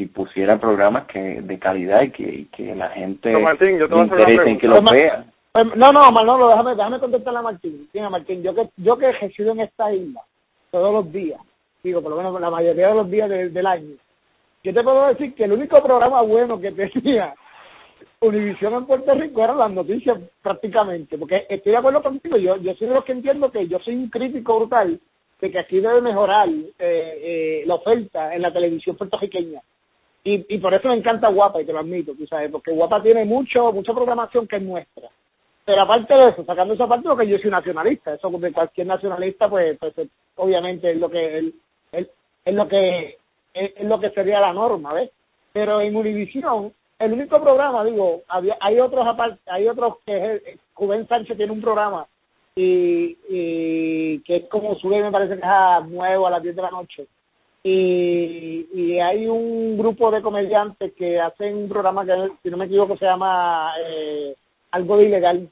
si pusiera programas que de calidad y que, que la gente Martín, yo te voy a interese en que lo vea. Pues, no, no, Manolo, déjame, déjame contestarle a Martín. Mira, Martín, yo que, yo que resido en esta isla todos los días, digo, por lo menos la mayoría de los días del año, yo te puedo decir que el único programa bueno que tenía Univisión en Puerto Rico eran las noticias prácticamente, porque estoy de acuerdo contigo, yo, yo soy de los que entiendo que yo soy un crítico brutal de que aquí debe mejorar eh, eh, la oferta en la televisión puertorriqueña. Y, y por eso me encanta Guapa, y te lo admito, tú sabes, porque Guapa tiene mucho mucha programación que es nuestra. Pero aparte de eso, sacando esa parte, porque yo soy nacionalista, eso de cualquier nacionalista, pues, pues obviamente es lo que es, es lo que es, lo que sería la norma, ¿ves? Pero en Univisión, el único programa, digo, había, hay otros aparte, hay otros que es, Juven Sánchez tiene un programa y, y que es como sube, me parece que es a nuevo a las 10 de la noche. Y, y hay un grupo de comediantes que hacen un programa que, si no me equivoco, se llama eh, Algo de Ilegal.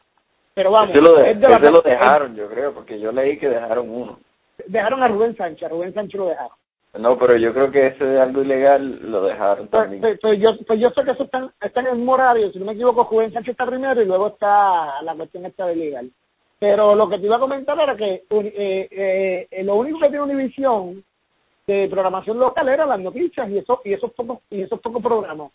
Pero vamos, ese lo, de, ese lo dejaron, yo creo, porque yo leí que dejaron uno. Dejaron a Rubén Sánchez, a Rubén Sánchez lo dejaron. No, pero yo creo que ese de algo ilegal lo dejaron pues, también. Pues, pues, yo, pues yo sé que eso está, está en el horario, si no me equivoco, Juven Sánchez está primero y luego está la cuestión esta de ilegal. Pero lo que te iba a comentar era que eh, eh, lo único que tiene Univisión de programación local era las noticias y eso y esos pocos y esos pocos programas.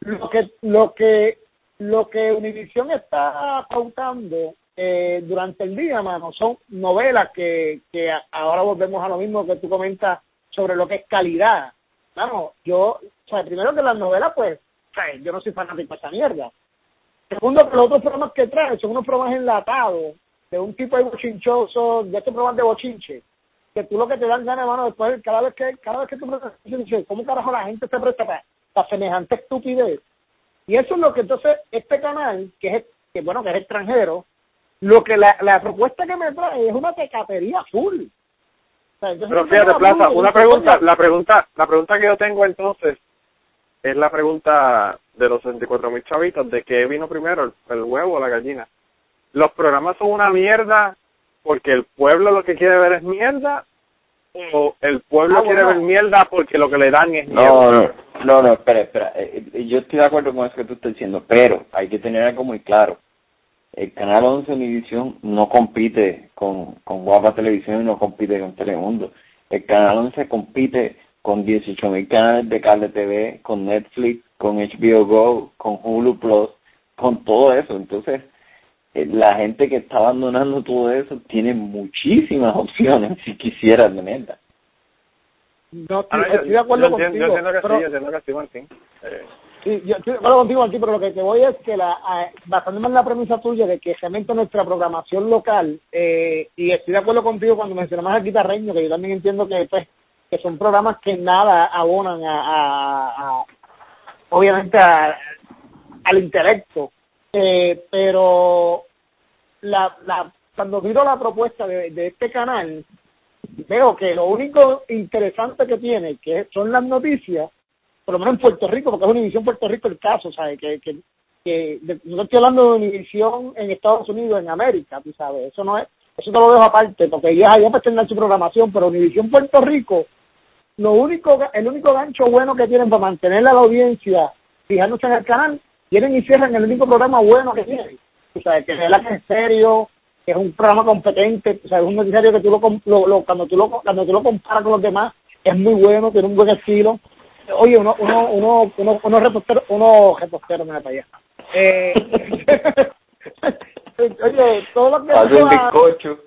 Lo que lo que lo que Univisión está pautando eh, durante el día, mano, son novelas que que ahora volvemos a lo mismo que tú comentas sobre lo que es calidad. Vamos, yo, o sea, primero que las novelas, pues, yo no soy fanático de esa mierda. Segundo, que los otros programas que traen son unos programas enlatados, de un tipo de bochinchoso, de estos programas de bochinche, que tú lo que te dan ganas, hermano, después, cada vez que, cada vez que tú dices, ¿cómo carajo la gente se presta para, para semejante estupidez? Y eso es lo que entonces este canal, que es, que bueno, que es extranjero, lo que la, la propuesta que me trae es una tecatería full. Pero fíjate, Plaza, una pregunta, la pregunta, la pregunta que yo tengo entonces es la pregunta de los 64 mil chavitos, de qué vino primero, el, huevo o la gallina. ¿Los programas son una mierda porque el pueblo lo que quiere ver es mierda o el pueblo ah, quiere ver mierda porque lo que le dan es mierda? No, no, no, no espera, espera. Eh, eh, yo estoy de acuerdo con eso que tú estás diciendo, pero hay que tener algo muy claro el Canal 11 Univisión no compite con, con Guapa Televisión y no compite con Telemundo. El Canal 11 compite con 18.000 canales de cable TV, con Netflix, con HBO Go, con Hulu Plus, con todo eso. Entonces, la gente que está abandonando todo eso tiene muchísimas opciones si quisiera tenerla. No, estoy, de acuerdo contigo. Yo entiendo que sí, yo entiendo que sí, Martín. Eh, Sí, yo estoy de acuerdo contigo, Martín, pero lo que te voy es que, la, basándome en la premisa tuya de que realmente nuestra programación local, eh, y estoy de acuerdo contigo cuando mencionamos al guitarreño, que yo también entiendo que pues que son programas que nada abonan a, obviamente al intelecto, eh, pero la, la cuando miro la propuesta de, este canal, veo que lo único interesante que tiene, que son las noticias, por lo menos en Puerto Rico, porque es Univisión Puerto Rico el caso, ¿sabes? Que, que, que no estoy hablando de Univisión en Estados Unidos, en América, tú sabes, eso no es, eso te lo dejo aparte, porque ellos allá pues tener su programación, pero Univisión Puerto Rico, lo único, el único gancho bueno que tienen para mantener a la audiencia fijándose en el canal, tienen y cierran el único programa bueno que tienen, tú sabes, que que es serio, que es un programa competente, o sea, es un noticiario que tú lo, lo, cuando tú lo cuando tú lo comparas con los demás, es muy bueno, tiene un buen estilo, Oye, uno, uno, uno, uno, uno reportero, uno reportero, mira para allá. Eh, oye, todo lo que... Hace un bizcocho.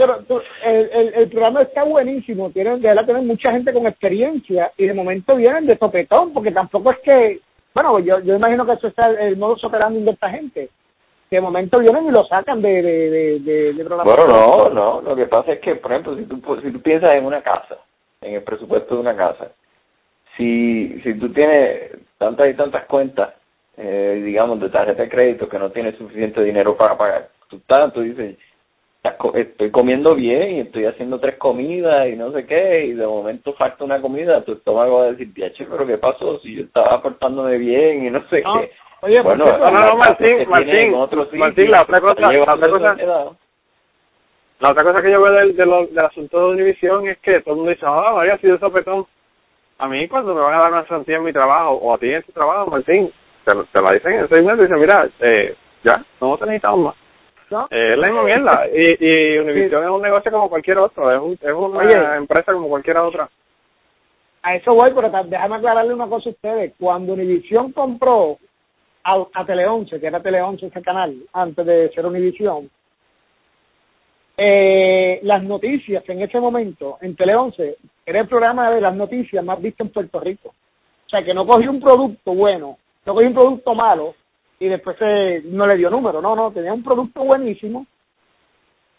Pero el, el, el, programa está buenísimo, tienen, de verdad tienen mucha gente con experiencia y de momento vienen de sopetón, porque tampoco es que, bueno, yo, yo imagino que eso está el, modo operandi de esta gente, de momento vienen y lo sacan de, de, de, de Bueno, no, no, lo que pasa es que, por ejemplo, si tú, si tú piensas en una casa, en el presupuesto de una casa, si, si tú tienes tantas y tantas cuentas, eh, digamos, de tarjeta de crédito que no tienes suficiente dinero para pagar, tú tú dices, estoy comiendo bien y estoy haciendo tres comidas y no sé qué, y de momento falta una comida, tu estómago va a decir, che, pero ¿qué pasó? Si yo estaba portándome bien y no sé qué. Oye, bueno, no, no, Martín, Martín, Martín, la otra cosa, la otra cosa, la otra cosa que yo veo del, del, del asunto de Univisión es que todo el mundo dice, ah, María, sido sopetón. A mí cuando me van a dar una santía en mi trabajo, o a ti en tu trabajo, Martín, te, te la dicen en seis meses y dicen, mira, eh, ya, no te necesitamos más. Eh, es la. Y, y Univision es un negocio como cualquier otro, es, un, es una empresa como cualquier otra. A eso voy, pero déjame aclararle una cosa a ustedes. Cuando Univision compró a, a Tele 11, que era Tele 11 ese canal, antes de ser Univision, eh, las noticias en ese momento en Tele 11 era el programa de las noticias más visto en Puerto Rico. O sea, que no cogió un producto bueno, no cogió un producto malo, y después se, no le dio número, no, no, tenía un producto buenísimo.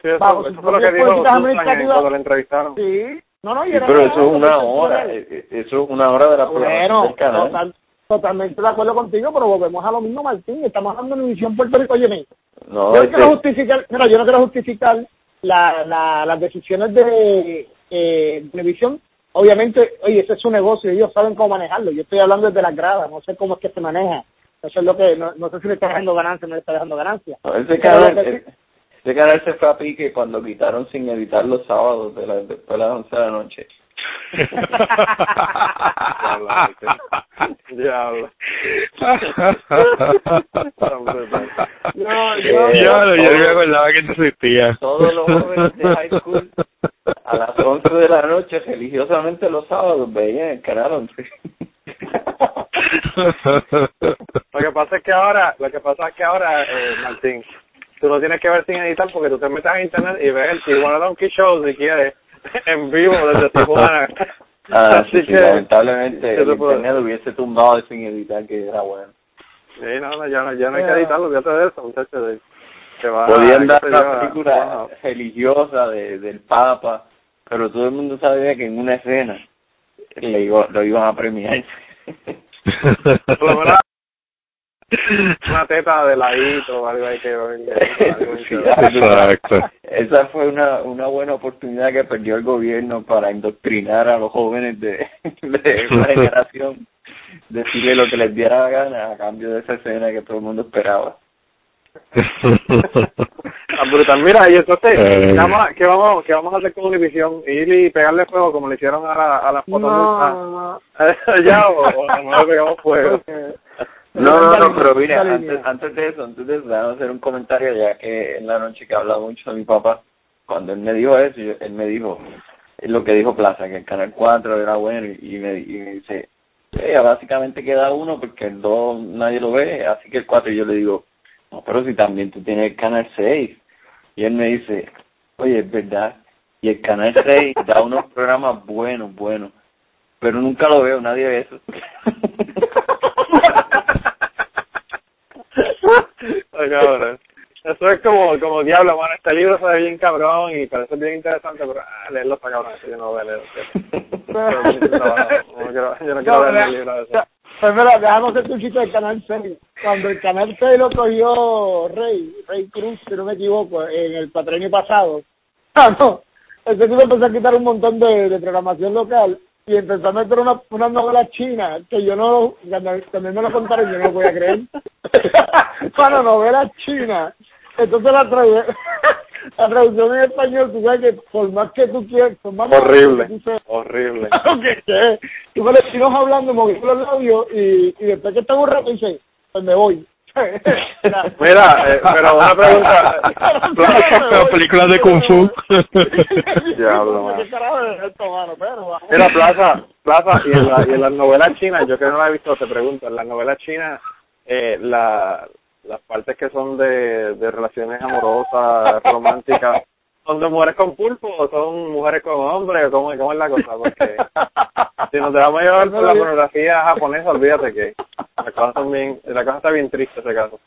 Sí, eso, bajo eso fue lo que dijo cuando lo entrevistaron. Sí, no, no, y era pero eso es una hora, eh, eh, eso es una hora de la bueno, del canal. Total, totalmente de acuerdo contigo, pero volvemos a lo mismo, Martín, estamos hablando de Univisión Puerto Rico, oye, no, yo no quiero justificar, mira, yo no quiero justificar la, la, las decisiones de eh, Univisión, obviamente, oye, ese es su negocio, ellos saben cómo manejarlo, yo estoy hablando desde las gradas, no sé cómo es que se maneja eso es lo que, no, no sé si le está dejando ganancia o no le está dejando ganancia. ese, canal, ese canal se fue a pique cuando quitaron sin editar los sábados de la, después de las 11 de la noche. Diablo. no, yo, yo, yo me acordaba que no existía. Todos los jóvenes de high school a las 11 de la noche, religiosamente los sábados, veían el canal 11 lo que pasa es que ahora, lo que pasa es que ahora, eh, Martín, tú no tienes que ver sin editar porque tú te metes en internet y ves el Tijuana Donkey Show si quieres, en vivo desde Tijuana. Ah, Así que, lamentablemente el internet hubiese tumbado sin editar que era bueno. Sí, no, no ya, no, ya no hay que editarlo, fíjate de eso, muchachos. Podían dar la película religiosa de, del Papa, pero todo el mundo sabía que en una escena le lo iban a premiar. Una teta de ladito algo ahí que Exacto. Esa fue una, una buena oportunidad que perdió el gobierno para indoctrinar a los jóvenes de, de una generación, decirle lo que les diera la gana a cambio de esa escena que todo el mundo esperaba. ah, brutal. Mira, y entonces, ¿qué, vamos, ¿qué, vamos, ¿qué vamos a hacer con Univision? ¿Ir y pegarle fuego como le hicieron a la, a las fotos? No, ¿Ya o, o no le pegamos fuego? No, no, no, pero mira, antes, antes de eso, antes de eso, a hacer un comentario, ya que en la noche que hablaba mucho de mi papá, cuando él me dijo eso, él me dijo, lo que dijo Plaza, que el Canal 4 era bueno, y, me, y me dice, ya básicamente queda uno porque el 2 nadie lo ve, así que el 4 yo le digo, no, pero si también tú tienes el Canal 6. Y él me dice, oye, es verdad, y el Canal 6 da unos programas buenos, buenos, pero nunca lo veo, nadie ve eso. Eso es como, como diablo, bueno, este libro se ve bien cabrón y parece bien interesante, pero ah, leerlo está cabrón, yo no voy a leerlo. yo no quiero leer el libro de eso. Pues mira, dejamos el chiste del Canal 6. Cuando el Canal 6 lo cogió Rey, Rey Cruz, si no me equivoco, en el patrenio pasado. Ah, no. Ese tipo empezó a quitar un montón de, programación local y empezó a meter una, una novela china que yo no, también me lo contaron yo no lo voy a creer. Para novela china. Entonces la, la traducción en español, tú sabes que por más que tú quieras, por más horrible, horrible. ¿Qué, qué? Tú me le hablando, moviendo los labios y, y después que está un rato dice, pues me voy. Mira, eh, pero una pregunta. Las películas de Kung Fu. Mira, Plaza, Plaza, y en, la, y en las novelas chinas, yo que no la he visto, te pregunto, en las novelas chinas, eh, la, las partes que son de, de relaciones amorosas, románticas, ¿Son de mujeres con pulpo o son mujeres con hombres? ¿Cómo, ¿Cómo es la cosa? Porque si nos dejamos llevar por la pornografía japonesa, olvídate que la cosa, también, la cosa está bien triste ese caso.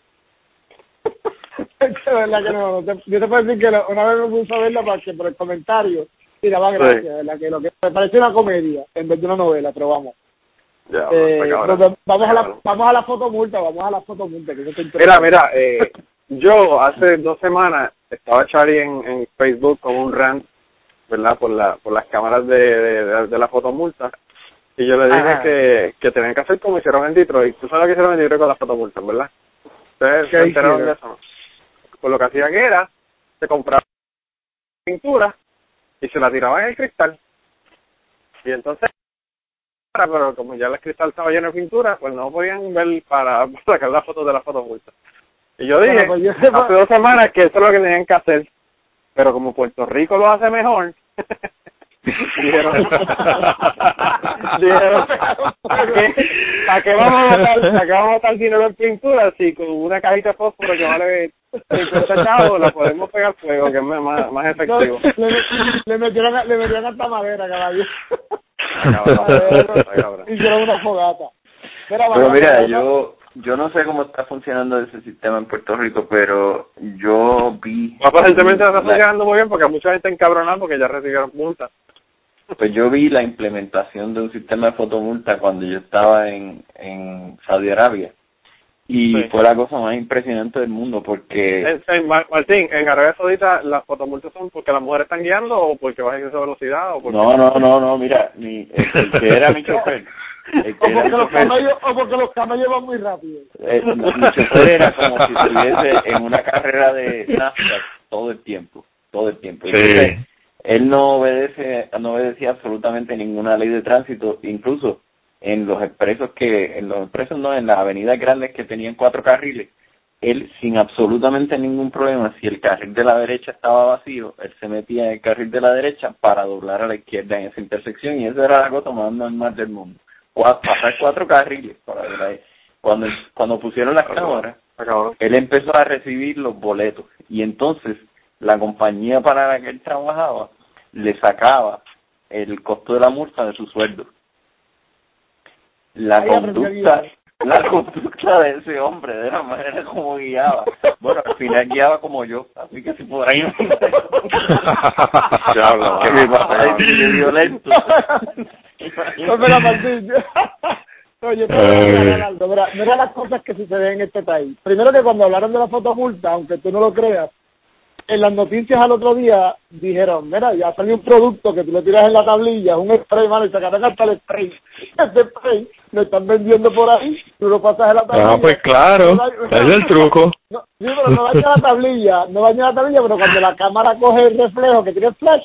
es verdad que no, no te, yo te puedo decir que una vez me puse a verla para que por el comentario y daba gracias, Sí. ¿verdad? Que lo que me parece una comedia en vez de una novela, pero vamos. Ya, Eh, vamos a la vamos a la foto multa, vamos a la foto multa, que eso te Mira, mira, eh, yo hace dos semanas estaba Charlie en, en Facebook con un rant, ¿verdad? Por la por las cámaras de, de, de- la fotomulta. Y yo le dije Ajá. que, que tenían que hacer como hicieron en Detroit. Tú sabes lo que hicieron en Detroit con las fotomultas, ¿verdad? Ustedes ¿Qué se enteraron hicieron? de eso. Pues lo que hacían era, se compraban pintura y se la tiraban en el cristal. Y entonces, pero como ya el cristal estaba lleno de pintura, pues no podían ver para sacar las fotos de la fotomulta. Y yo dije, Bueno, pues yo hace dos semanas que eso es lo que tenían que hacer. Pero como Puerto Rico lo hace mejor, dijeron, dijeron, ¿para qué, ¿para qué vamos a botar, para qué vamos a botar dinero en pintura si con una cajita de fósforo que vale 50 chavos la podemos pegar fuego, que es más, más No, efectivo? le, le metieron le metieron hasta madera, caballo. Hicieron una fogata. Mira, Pero mira, yo yo no sé cómo está funcionando ese sistema en Puerto Rico, pero yo vi... Aparentemente está la- funcionando muy bien porque mucha gente encabronada porque ya recibieron multas. Pues yo vi la implementación de un sistema de fotomulta cuando yo estaba en, en Saudi Arabia. Y Sí. fue la cosa más impresionante del mundo porque... En- en Ma- Martín, en Arabia Saudita las fotomultas son porque las mujeres están guiando o porque vas a de velocidad o porque... No, no, no, no, mira, mi, el, que era mi chofer, el O que porque, los camellos, o porque los camellos van muy rápido. eh, mi chofer era como si estuviese en una carrera de NASCAR todo el tiempo, todo el tiempo. Entonces, él no obedece, no obedecía absolutamente ninguna ley de tránsito, incluso en los expresos que, en los expresos no, en las avenidas grandes que tenían cuatro carriles, él sin absolutamente ningún problema, si el carril de la derecha estaba vacío, él se metía en el carril de la derecha para doblar a la izquierda en esa intersección y eso era la cosa más normal del mundo. Cua- pasar cuatro carriles para ver ahí. Cuando, cuando pusieron las cámaras, él empezó a recibir los boletos y entonces la compañía para la que él trabajaba le sacaba el costo de la multa de su sueldo. La conducta, la conducta de ese hombre, de la manera como guiaba. Bueno, al final guiaba como yo, así que si por ahí Diablo, que mi papá es violento. No, Martín, Oye. Mira, mira las cosas que suceden en este país. Primero que cuando hablaron de la fotomulta, aunque tú no lo creas, en las noticias al otro día dijeron, mira, ya salió un producto que tú le tiras en la tablilla, un spray, mano, y sacaron hasta el spray. Ese spray lo están vendiendo por ahí, tú lo pasas en la tablilla. Ah, pues claro, No es el truco. No, sí, pero no daña la tablilla, no daña la tablilla, pero cuando la cámara coge el reflejo que tiene el flash,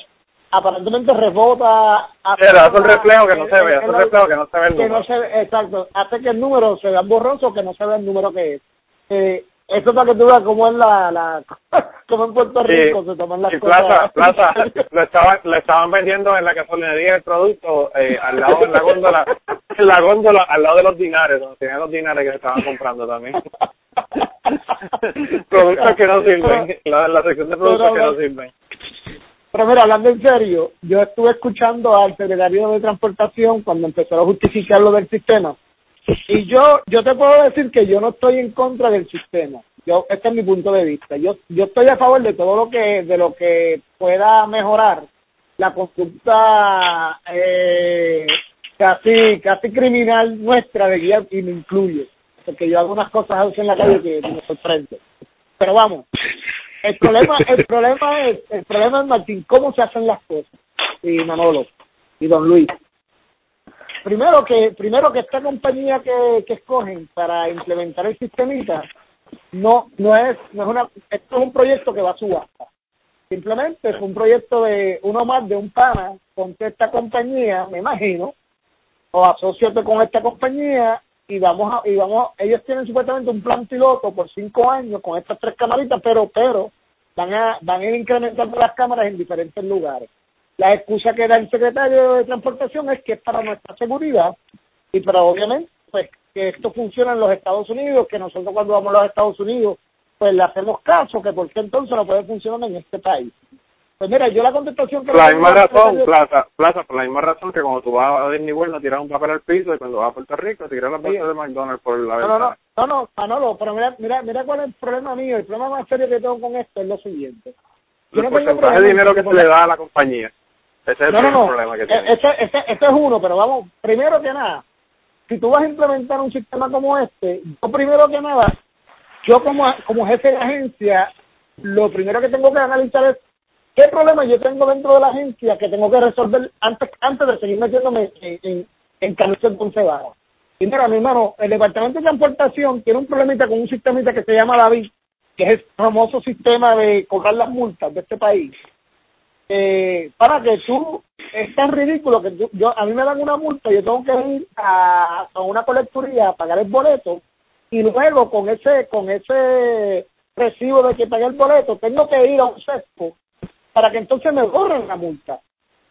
aparentemente rebota. Era, hace un reflejo que no se ve, hace un reflejo que no se ve el que número. no se ve, exacto, hace que el número se vea borroso que no se vea el número que es. Eh, eso para que tú veas cómo es la, la cómo en Puerto Rico se toman las y cosas. Plaza, Plaza, lo estaban, lo estaban vendiendo en la gasolinería el producto, eh, al lado de la góndola, en la góndola, al lado de los dinares, donde tenían los dinares que se estaban comprando también. productos que no sirven, la, la sección de productos que no sirven. Pero mira, hablando en serio, yo estuve escuchando al secretario de Transportación cuando empezó a justificar lo del sistema. Y yo yo te puedo decir que yo no estoy en contra del sistema. Yo este es mi punto de vista. Yo yo estoy a favor de todo lo que de lo que pueda mejorar la conducta eh, casi casi criminal nuestra de guía y me incluye, porque yo hago unas cosas a veces en la calle que me sorprende. Pero vamos, el problema el problema es el problema es Martín cómo se hacen las cosas y Manolo y Don Luis primero que primero que esta compañía que, que escogen para implementar el sistemita no no es no es una esto es un proyecto que va a subasta simplemente es un proyecto de uno más de un pana con esta compañía me imagino o asociate con esta compañía y vamos a, y vamos ellos tienen supuestamente un plan piloto por cinco años con estas tres camaritas pero pero van a van a ir incrementando las cámaras en diferentes lugares la excusa que da el secretario de transportación es que es para nuestra seguridad y para obviamente pues que esto funciona en los Estados Unidos que nosotros cuando vamos a los Estados Unidos pues le hacemos caso que por qué entonces no puede funcionar en este país Pues mira, yo la contestación que... La misma razón, Plaza, Plaza, por la misma razón que cuando tú vas a Disney World no tiras un papel al piso y cuando vas a Puerto Rico tiras las bolsas de McDonald's por la no, ventana. No, no, no, no, Manolo, pero mira, mira, mira cuál es el problema mío. El problema más serio que tengo con esto es lo siguiente. Yo el porcentaje de dinero que se le da a la compañía. Ese es el no, no, problema que eh, tiene. Este, este, este es uno, pero vamos, primero que nada, si tú vas a implementar un sistema como este, yo primero que nada, yo como, como jefe de agencia, lo primero que tengo que analizar es qué problema yo tengo dentro de la agencia que tengo que resolver antes antes de seguir metiéndome en, en, en con cebada. Y mira, mi hermano, el Departamento de Transportación tiene un problemita con un sistemita que se llama David, que es el famoso sistema de cobrar las multas de este país. Eh, para que tú, es tan ridículo que yo, yo, a mí me dan una multa, yo tengo que ir a, a una colecturía a pagar el boleto y luego con ese con ese recibo de que pagué el boleto tengo que ir a un sesco para que entonces me borren la multa.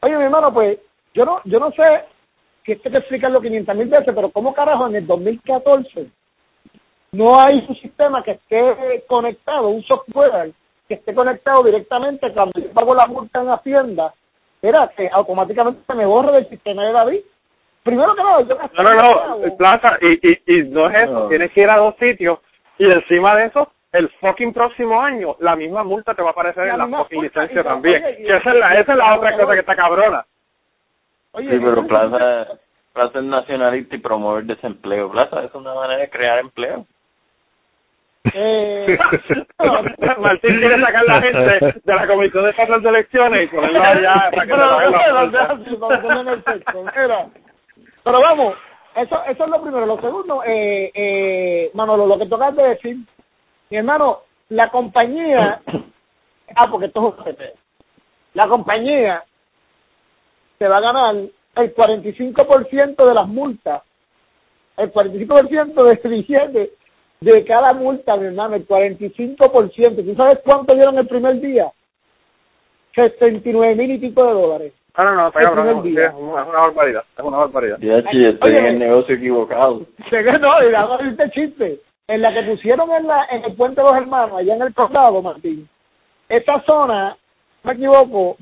Oye, mi hermano, pues yo no yo no sé si es que te explicarlo 500 mil veces, pero ¿cómo carajo en el 2014 no hay un sistema que esté conectado, un software que esté conectado directamente cuando yo pago la multa en Hacienda, era que automáticamente se me borre del sistema de David? Primero que nada, yo No, no, no, Plaza, y, y, y no es eso, No. tienes que ir a dos sitios y encima de eso, el fucking próximo año, la misma multa te va a aparecer La en la fucking multa, licencia también. oye, y- que esa es la, esa es la otra cosa que está cabrona. Oye, Sí, pero Plaza, Plaza es nacionalista y promover desempleo. Plaza es una manera de crear empleo. Eh, Martín quiere sacar la gente de la comisión de de elecciones y ponerlo allá para que pero, vamos, eso, eso es lo primero. Lo segundo, eh, eh, Manolo, lo que tocas de decir, mi hermano, la compañía, ah, porque esto es un la compañía se va a ganar el 45% de las multas, el 45% de billete de cada multa, mi hermano, el 45%. ¿Tú sabes cuánto dieron el primer día? 69 mil y pico de dólares. Ah, no, no, está cabrón, día. es una, es una barbaridad, es una barbaridad. Ya, estoy Oye, en el negocio equivocado. No, y hago este chiste. En la que pusieron en, la, en el Puente de los Hermanos, allá en el condado, Martín, esa zona, no me equivoco,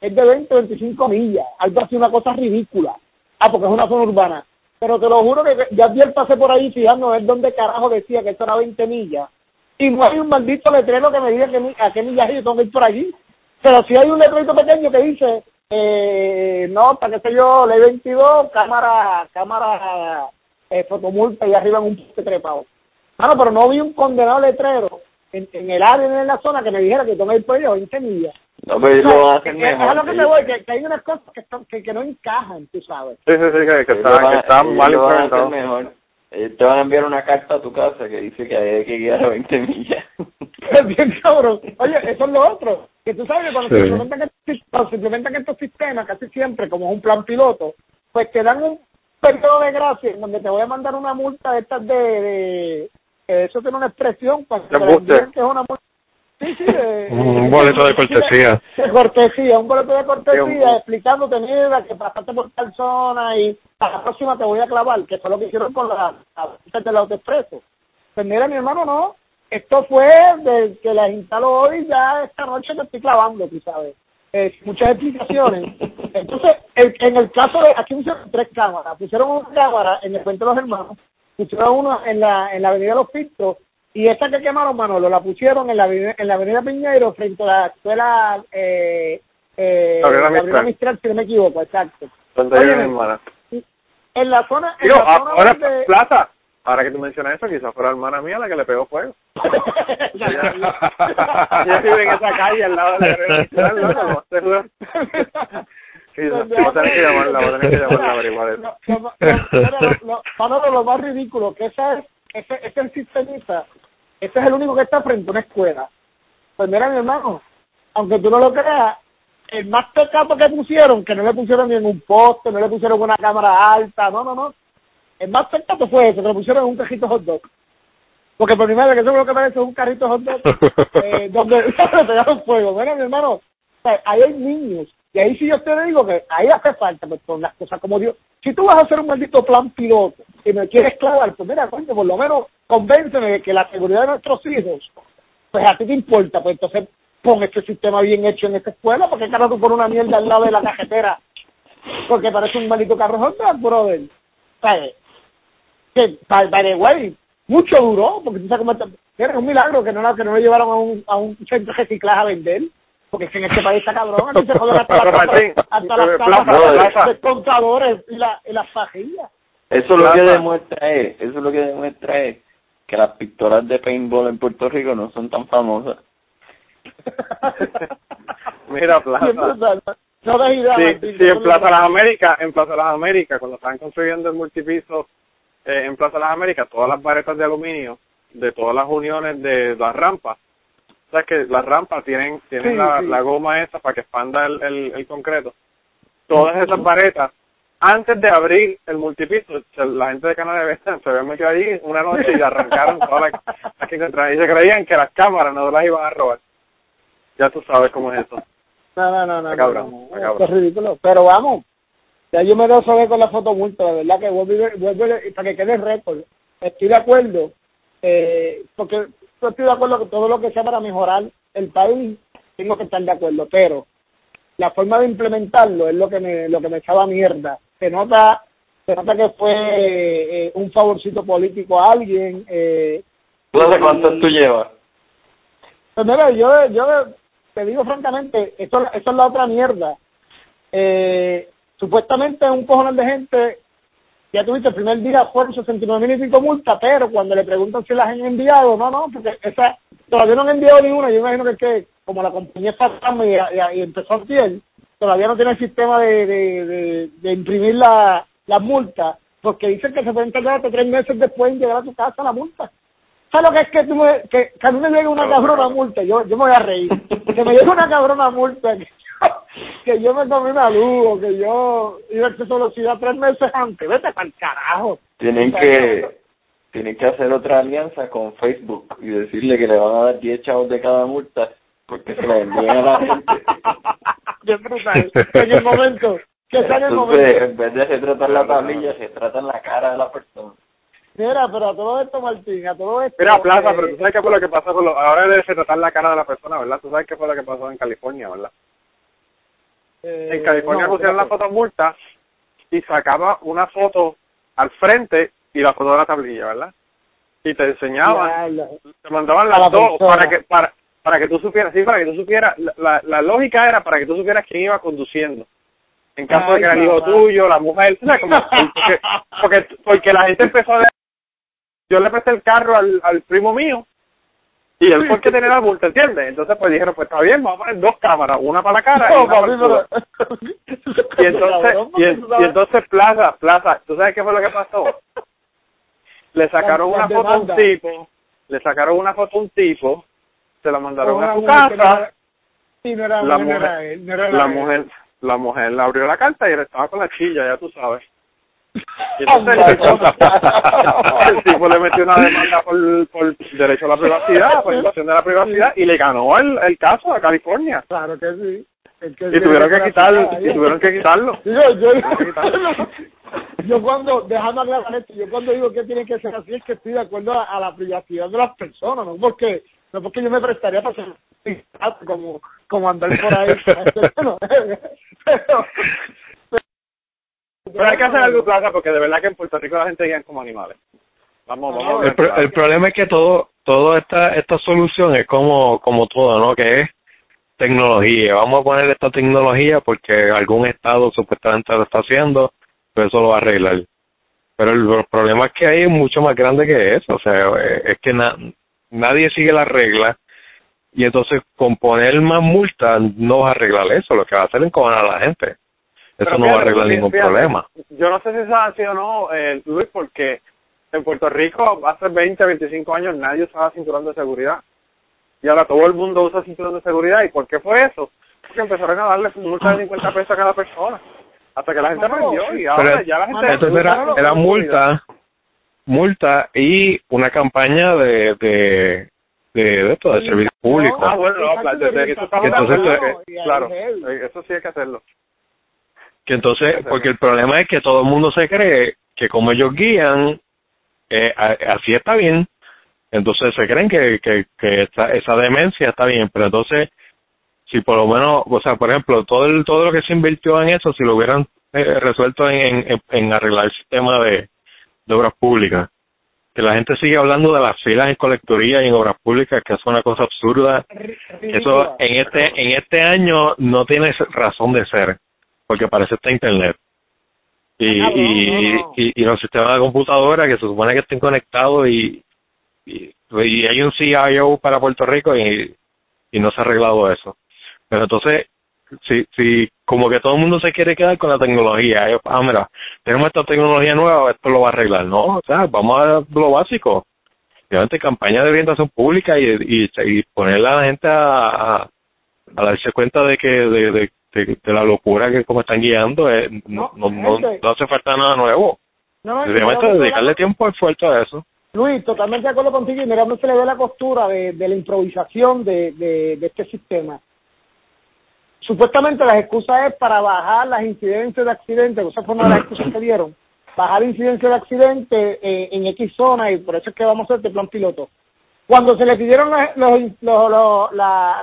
es de 20 25 millas, algo así, una cosa ridícula. Ah, porque es una zona urbana. Pero te lo juro que ya ayer pasé por ahí fijando a ver dónde carajo decía que esto era 20 millas. Y no hay un maldito letrero que me diga que, a qué millaje yo tengo que ir por allí. Pero si hay un letrero pequeño que dice, eh, no, para qué sé yo, ley 22, cámara, cámara, eh, fotomulta y arriba en un poste trepado. Mano, pero no vi un condenado letrero en, en el área, en la zona, que me dijera que por allí a 20 millas. No, pero ellos lo a hacer Es- mejor. lo que me voy, que, que hay unas cosas que, están- que, que no encajan, tú sabes. Sí, sí, sí, que, que Ellos está, van que a- está ellos mal implementado. mejor. Ellos te van a enviar una carta a tu casa que dice que hay que guiar a 20 millas. Es bien cabrón. Oye, eso es lo otro. Que tú sabes que cuando, Sí. se implementan estos, cuando se implementan estos sistemas, casi siempre, como es un plan piloto, pues te dan un periodo de gracia en donde te voy a mandar una multa de estas de... de que eso tiene una expresión cuando te que es una multa. Sí, sí, de, Un boleto de cortesía. De cortesía, un boleto de cortesía Sí, un- explicándote, mira, que pasaste por tal zona y a la próxima te voy a clavar, que fue lo que hicieron con la, la del autoexpreso. Pues mira, mi hermano, no. Esto fue de que las instaló hoy, ya esta noche te estoy clavando, tú sabes. Eh, muchas explicaciones. Entonces, en, en el caso de, aquí pusieron tres cámaras. Pusieron una cámara en el Puente de los Hermanos, pusieron una en la, en la Avenida Los Pistos, y esa que quemaron, Manolo, la pusieron en la, en la Avenida Piñeiro, frente a la escuela, eh, eh, Mistral. Mistral, si no me equivoco, exacto. Donde mi hermana. En la zona, en Digo, la zona ahora, donde... Plaza, ahora que tú mencionas eso, quizás fue la hermana mía la que le pegó fuego. Ella vive en esa calle al lado de la Mistral, ¿no? Voy a tener que llamarla, voy a tener que llamarla a averiguar eso. Manolo, lo más ridículo, que ese es, ese, ese es el sistemista, ese es el único que está frente a una escuela. Pues mira, mi hermano, aunque tú no lo creas, el más pecado que pusieron, que no le pusieron ni en un poste, no le pusieron una cámara alta, no, no, no. El más pecado fue eso, que lo pusieron en un cajito hot dog. Porque por primera vez que eso es lo que parece un carrito hot dog, eh, donde le pegaron fuego. Mira, mi hermano, o sea, ahí hay niños. Y ahí sí yo te digo que ahí hace falta, pues con las cosas como Dios. Si tú vas a hacer un maldito plan piloto y me quieres clavar, pues mira, por lo menos convénceme de que la seguridad de nuestros hijos, pues a ti te importa, pues entonces pon este sistema bien hecho en esta escuela, porque carajo tú pones una mierda al lado de la cajetera, porque parece un maldito carro Honda, brother. ¿Sabes? Que, by, güey, mucho duró, porque tú sabes cómo era un milagro que no, que no lo llevaron a un, a un centro de reciclaje a vender. Porque es que en este país está cabrón, aquí se joden hasta, hasta las de contadores y, la, y las fajillas. Eso lo que demuestra es, eso lo que demuestra es que las pistolas de paintball en Puerto Rico no son tan famosas. Mira, Plaza. No idea, sí, sí, en Plaza Las Américas, en Plaza Las Américas, cuando estaban construyendo el multipiso eh, en Plaza Las Américas, todas las varetas de aluminio de todas las uniones de las rampas, o sea que las rampas tienen tienen la, la, goma esa para que expanda el, el, el concreto. Todas esas varetas antes de abrir el multipiso, la gente de Canadá de se había metido allí una noche y arrancaron todas las, que encontraron. Y se creían que las cámaras no las iban a robar. Ya tú sabes cómo es eso. No, no, no, no. Cabrón, es ridículo. Pero vamos, ya yo me doy saber con la foto multa, de verdad que vuelvo, vuelvo para que quede récord. Estoy de acuerdo, eh, porque yo estoy de acuerdo con todo lo que sea para mejorar el país, tengo que estar de acuerdo, pero la forma de implementarlo es lo que me, lo que me echaba mierda se nota se nota que fue eh, un favorcito político a alguien. Eh, ¿Tú de cuánto tú llevas? Pues mira, yo, yo te digo francamente, esto, esto es la otra mierda. Eh, supuestamente un cojonal de gente, ya tuviste el primer día fueron 69 mil y pico multa, pero cuando le preguntan si las han enviado, no, no, porque esa, todavía no han enviado ninguna, yo imagino que, que como la compañía está y, y, empezó a fiel, todavía no tiene el sistema de, de, de, imprimir la, la multa, porque dicen que se pueden tardar hasta tres meses después en llegar a tu casa la multa. ¿Sabes lo que es que, tú me, que, a mí me llegue una cabrona multa? Yo, yo me voy a reír. Que me llegue una cabrona multa, que yo, yo me tomé una luz, o que yo iba a velocidad tres meses antes. Vete para el carajo. Tienen que, tienen que hacer otra alianza con Facebook y decirle que le van a dar 10 chavos de cada multa porque se la envían a la gente. Bien brutal. En el momento. Que sea en el momento. En vez de retratar la tablilla, se trata en la cara de la persona. Mira, pero a todo esto, Martín, a todo esto... Mira, Plaza, pero tú sabes qué fue lo que pasó con lo... Ahora de retratar la cara de la persona, ¿verdad? Tú sabes qué fue lo que pasó en California, ¿verdad? Eh, en California pusieron la foto multa y sacaba una foto al frente y la foto de la tablilla, ¿verdad? Y te enseñaban, te mandaban las dos para que para para que tú supieras, sí, para que tú supieras, la, la lógica era para que tú supieras quién iba conduciendo. En caso de que era el hijo tuyo, la mujer, Como, porque, porque, la gente empezó a... Yo le presté el carro al, al primo mío y él el que tenía la multa, ¿entiendes? Entonces pues dijeron, pues está bien, vamos a poner dos cámaras, una para la cara y una para el Y entonces, y, entonces Plaza, Plaza, ¿tú sabes qué fue lo que pasó? Le sacaron una foto a un tipo, le sacaron una foto a un tipo se la mandaron a su casa. la mujer, la mujer, la mujer le abrió la carta y él estaba con la chilla, ya tú sabes. Y entonces el tipo, le metió una demanda por, por derecho a la privacidad, por invasión de la privacidad, y le ganó el, el caso a California. Claro que sí. y tuvieron que quitarlo, y tuvieron que quitarlo. Yo, yo, yo cuando, dejando aclarar esto, yo cuando digo que tiene que ser así es que estoy de acuerdo a, a la privacidad de las personas, no porque no porque yo me prestaría para ser como, como andar por ahí. pero, hay que hacer algo, Plaza, porque de verdad que en Puerto Rico la gente guía como animales. Vamos, vamos el, el, problema es que todo, todo esta, esta solución es como, como todo, ¿no? Que es tecnología. Vamos a poner esta tecnología porque algún estado supuestamente lo está haciendo, pero eso lo va a arreglar. Pero el, problema es que hay mucho más grande que eso. O sea, es que na, nadie sigue las reglas y entonces con poner más multas no va a arreglar eso, lo que va a hacer es encojar a la gente. Eso no va a arreglar ningún problema. Yo no sé si eso ha sido o no, eh, Luis, porque en Puerto Rico hace 20, 25 años nadie usaba cinturón de seguridad. Y ahora todo el mundo usa cinturón de seguridad. ¿Y por qué fue eso? Porque empezaron a darle multa de 50 pesos a cada persona. Hasta que la gente aprendió y ahora ya la gente... Entonces era, era multa multa y una campaña de de de, esto de servicio público ah bueno entonces claro eso sí hay que hacerlo que entonces porque el problema es que todo el mundo se cree que como ellos guían eh, así está bien. Entonces se creen que que, que esa, esa demencia está bien pero entonces si por lo menos, o sea, por ejemplo, todo el, todo lo que se invirtió en eso, si lo hubieran eh, resuelto en, en, en, arreglar el sistema de, de obras públicas, que la gente sigue hablando de las filas en colectoría y en obras públicas, que es una cosa absurda. Eso en este en este año no tiene razón de ser, porque parece está internet. Y, ah, y, y, los sistemas de computadora que se supone que estén conectados y, y, y hay un CIO para Puerto Rico y, y no se ha arreglado eso. Pero entonces, si, si como que todo el mundo se quiere quedar con la tecnología, ah, mira, tenemos esta tecnología nueva, esto lo va a arreglar. No, o sea, vamos a lo básico. Obviamente, campaña de orientación pública y, y, y ponerle a la gente a, a, darse cuenta de que de, de, de, la locura que como están guiando, eh, no, no, no, no, hace falta nada nuevo. No, dedicarle tiempo esfuerzo a eso. Luis, totalmente de acuerdo contigo y mira, no se le ve la costura de, de la improvisación de, de, de este sistema supuestamente las excusas es para bajar las incidencias de accidentes, esa fue una de las excusas que dieron, bajar incidencias de accidentes eh, en X zona y por eso es que vamos a hacer este plan piloto. Cuando se le pidieron los, la,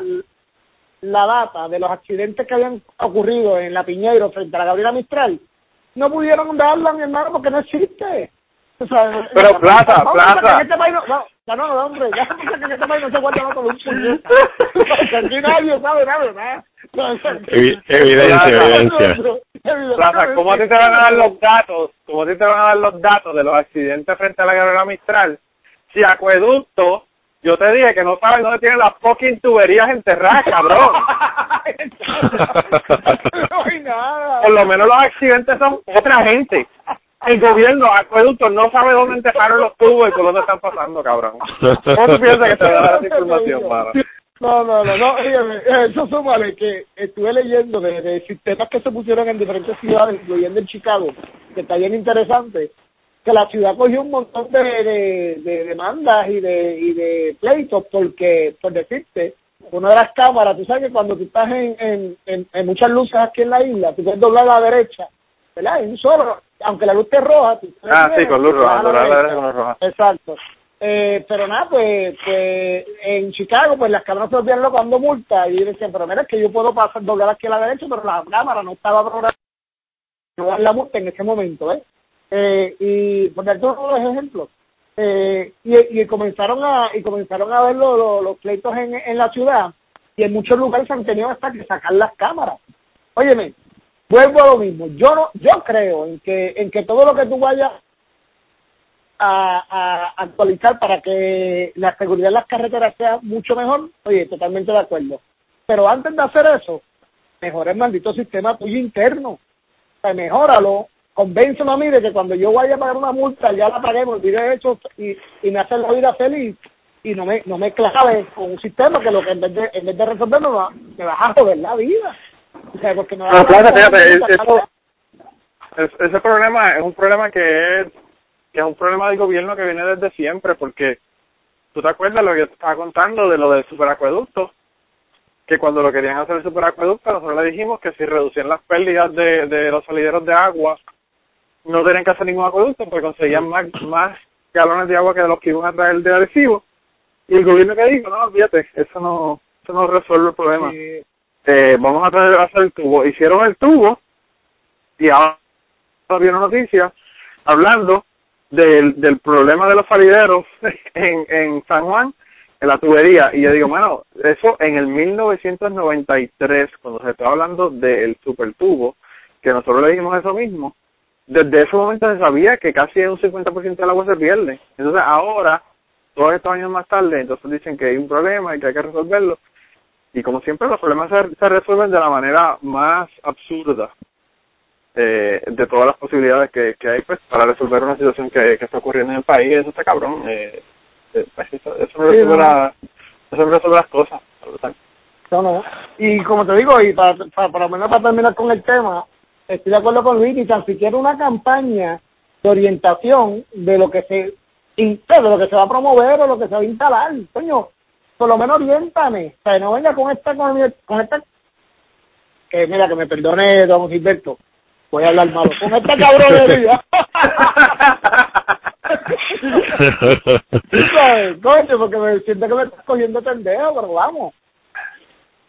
la data de los accidentes que habían ocurrido en la Piñeiro frente a la Gabriela Mistral, no pudieron darla, mi hermano, porque no existe. Pero plaza, plaza. Este país no, no, no, hombre, ya porque en este país no se guarda con un puñetazo. Aquí nadie sabe nada, nada. Evidencia, evidencia. Plaza, ¿cómo a ti te van a dar los datos? ¿Cómo a ti te van a dar los datos de los accidentes frente a la Gabriela Mistral? Si Acueducto yo te dije que no sabes dónde tienen las fucking tuberías enterradas, cabrón. no hay nada. Por lo menos los accidentes son otra gente el gobierno, acueducto, no sabe dónde enterraron los tubos y por dónde están pasando, cabrón. ¿Cómo tú piensas que te va a dar esa información, No, no, no, no, eso súmale que estuve leyendo de, de, sistemas que se pusieron en diferentes ciudades, incluyendo en Chicago, que está bien interesante, que la ciudad cogió un montón de, de, de demandas y de, y de pleitos porque, por decirte, una de las cámaras, tú sabes que cuando tú estás en, en, en, en muchas luces aquí en la isla, tú puedes doblar a la derecha, ¿verdad? En un solo, aunque la luz esté roja. Ah, sí, con luz roja, con luz roja. Exacto. Eh, pero nada, pues, pues en Chicago, pues las cámaras se volvían locas dando multa y decían, pero mira, es que yo puedo pasar, doblar aquí a la derecha, pero la cámara no estaba programada no dar la multa en ese momento, ¿eh? Eh y poner todos los ejemplos. Eh, y, comenzaron a y comenzaron a ver los, los, pleitos en, en la ciudad y en muchos lugares han tenido hasta que sacar las cámaras. Óyeme, vuelvo a lo mismo. Yo no, yo creo en que en que todo lo que tú vayas a, a actualizar para que la seguridad en las carreteras sea mucho mejor, oye, totalmente de acuerdo. Pero antes de hacer eso, mejora el maldito sistema tuyo interno. O sea, mejóralo, convénceme a mí de que cuando yo vaya a pagar una multa, ya la pagué, me olvidé eso y, y me hace la vida feliz y no me no me clave con un sistema que lo que en vez de, en vez de resolverme me va, me va a joder la vida. Ese problema es un problema que es, que es un problema del gobierno que viene desde siempre, porque tú te acuerdas lo que yo te estaba contando de lo del superacueducto, que cuando lo querían hacer el superacueducto, nosotros le dijimos que si reducían las pérdidas de, de los salideros de agua, no tenían que hacer ningún acueducto porque conseguían más, más galones de agua que de los que iban a traer de adhesivo. Y el gobierno que dijo, no, olvídate, eso no, eso no resuelve el problema eh, vamos a, traer, a hacer el tubo. Hicieron el tubo y ahora vieron noticias hablando del, del problema de los salideros en, en San Juan, en la tubería. Y yo digo, bueno, eso en el 1993, cuando se estaba hablando del super tubo, que nosotros le dijimos eso mismo, desde ese momento se sabía que casi un 50% del agua se pierde. Entonces ahora, todos estos años más tarde, entonces dicen que hay un problema y que hay que resolverlo y como siempre los problemas se, resuelven de la manera más absurda eh, de todas las posibilidades que, que hay pues para resolver una situación que, que está ocurriendo en el país eso está cabrón eh, eh pues, eso, eso, no resuelve eso resuelve las cosas no, no. y como te digo y para, para, para, para terminar con el tema estoy de acuerdo con Luis y tan siquiera una campaña de orientación de lo que se de lo que se va a promover o lo que se va a instalar coño por lo menos oriéntame, o sea, no venga con esta, con, esta, que mira, que me perdone don Gilberto, voy a hablar malo, con esta cabronería. ¿Sabes? Coño, porque me siento que me estás cogiendo pendejo, pero vamos.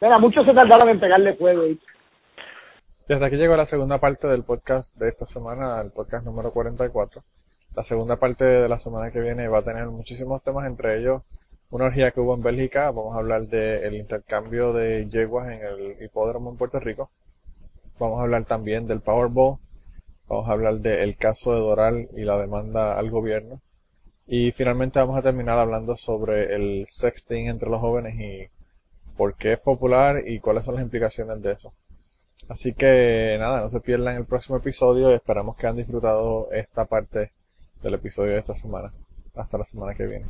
Mira, muchos se tardaron en pegarle fuego. Y... hasta aquí llegó la segunda parte del podcast de esta semana, el podcast número 44. La segunda parte de la semana que viene va a tener muchísimos temas, entre ellos una orgía que hubo en Bélgica. Vamos a hablar del intercambio de yeguas en el hipódromo en Puerto Rico. Vamos a hablar también del Powerball. Vamos a hablar del caso de Doral y la demanda al gobierno. Y finalmente vamos a terminar hablando sobre el sexting entre los jóvenes y por qué es popular y cuáles son las implicaciones de eso. Así que nada, no se pierdan el próximo episodio y esperamos que hayan disfrutado esta parte del episodio de esta semana. Hasta la semana que viene.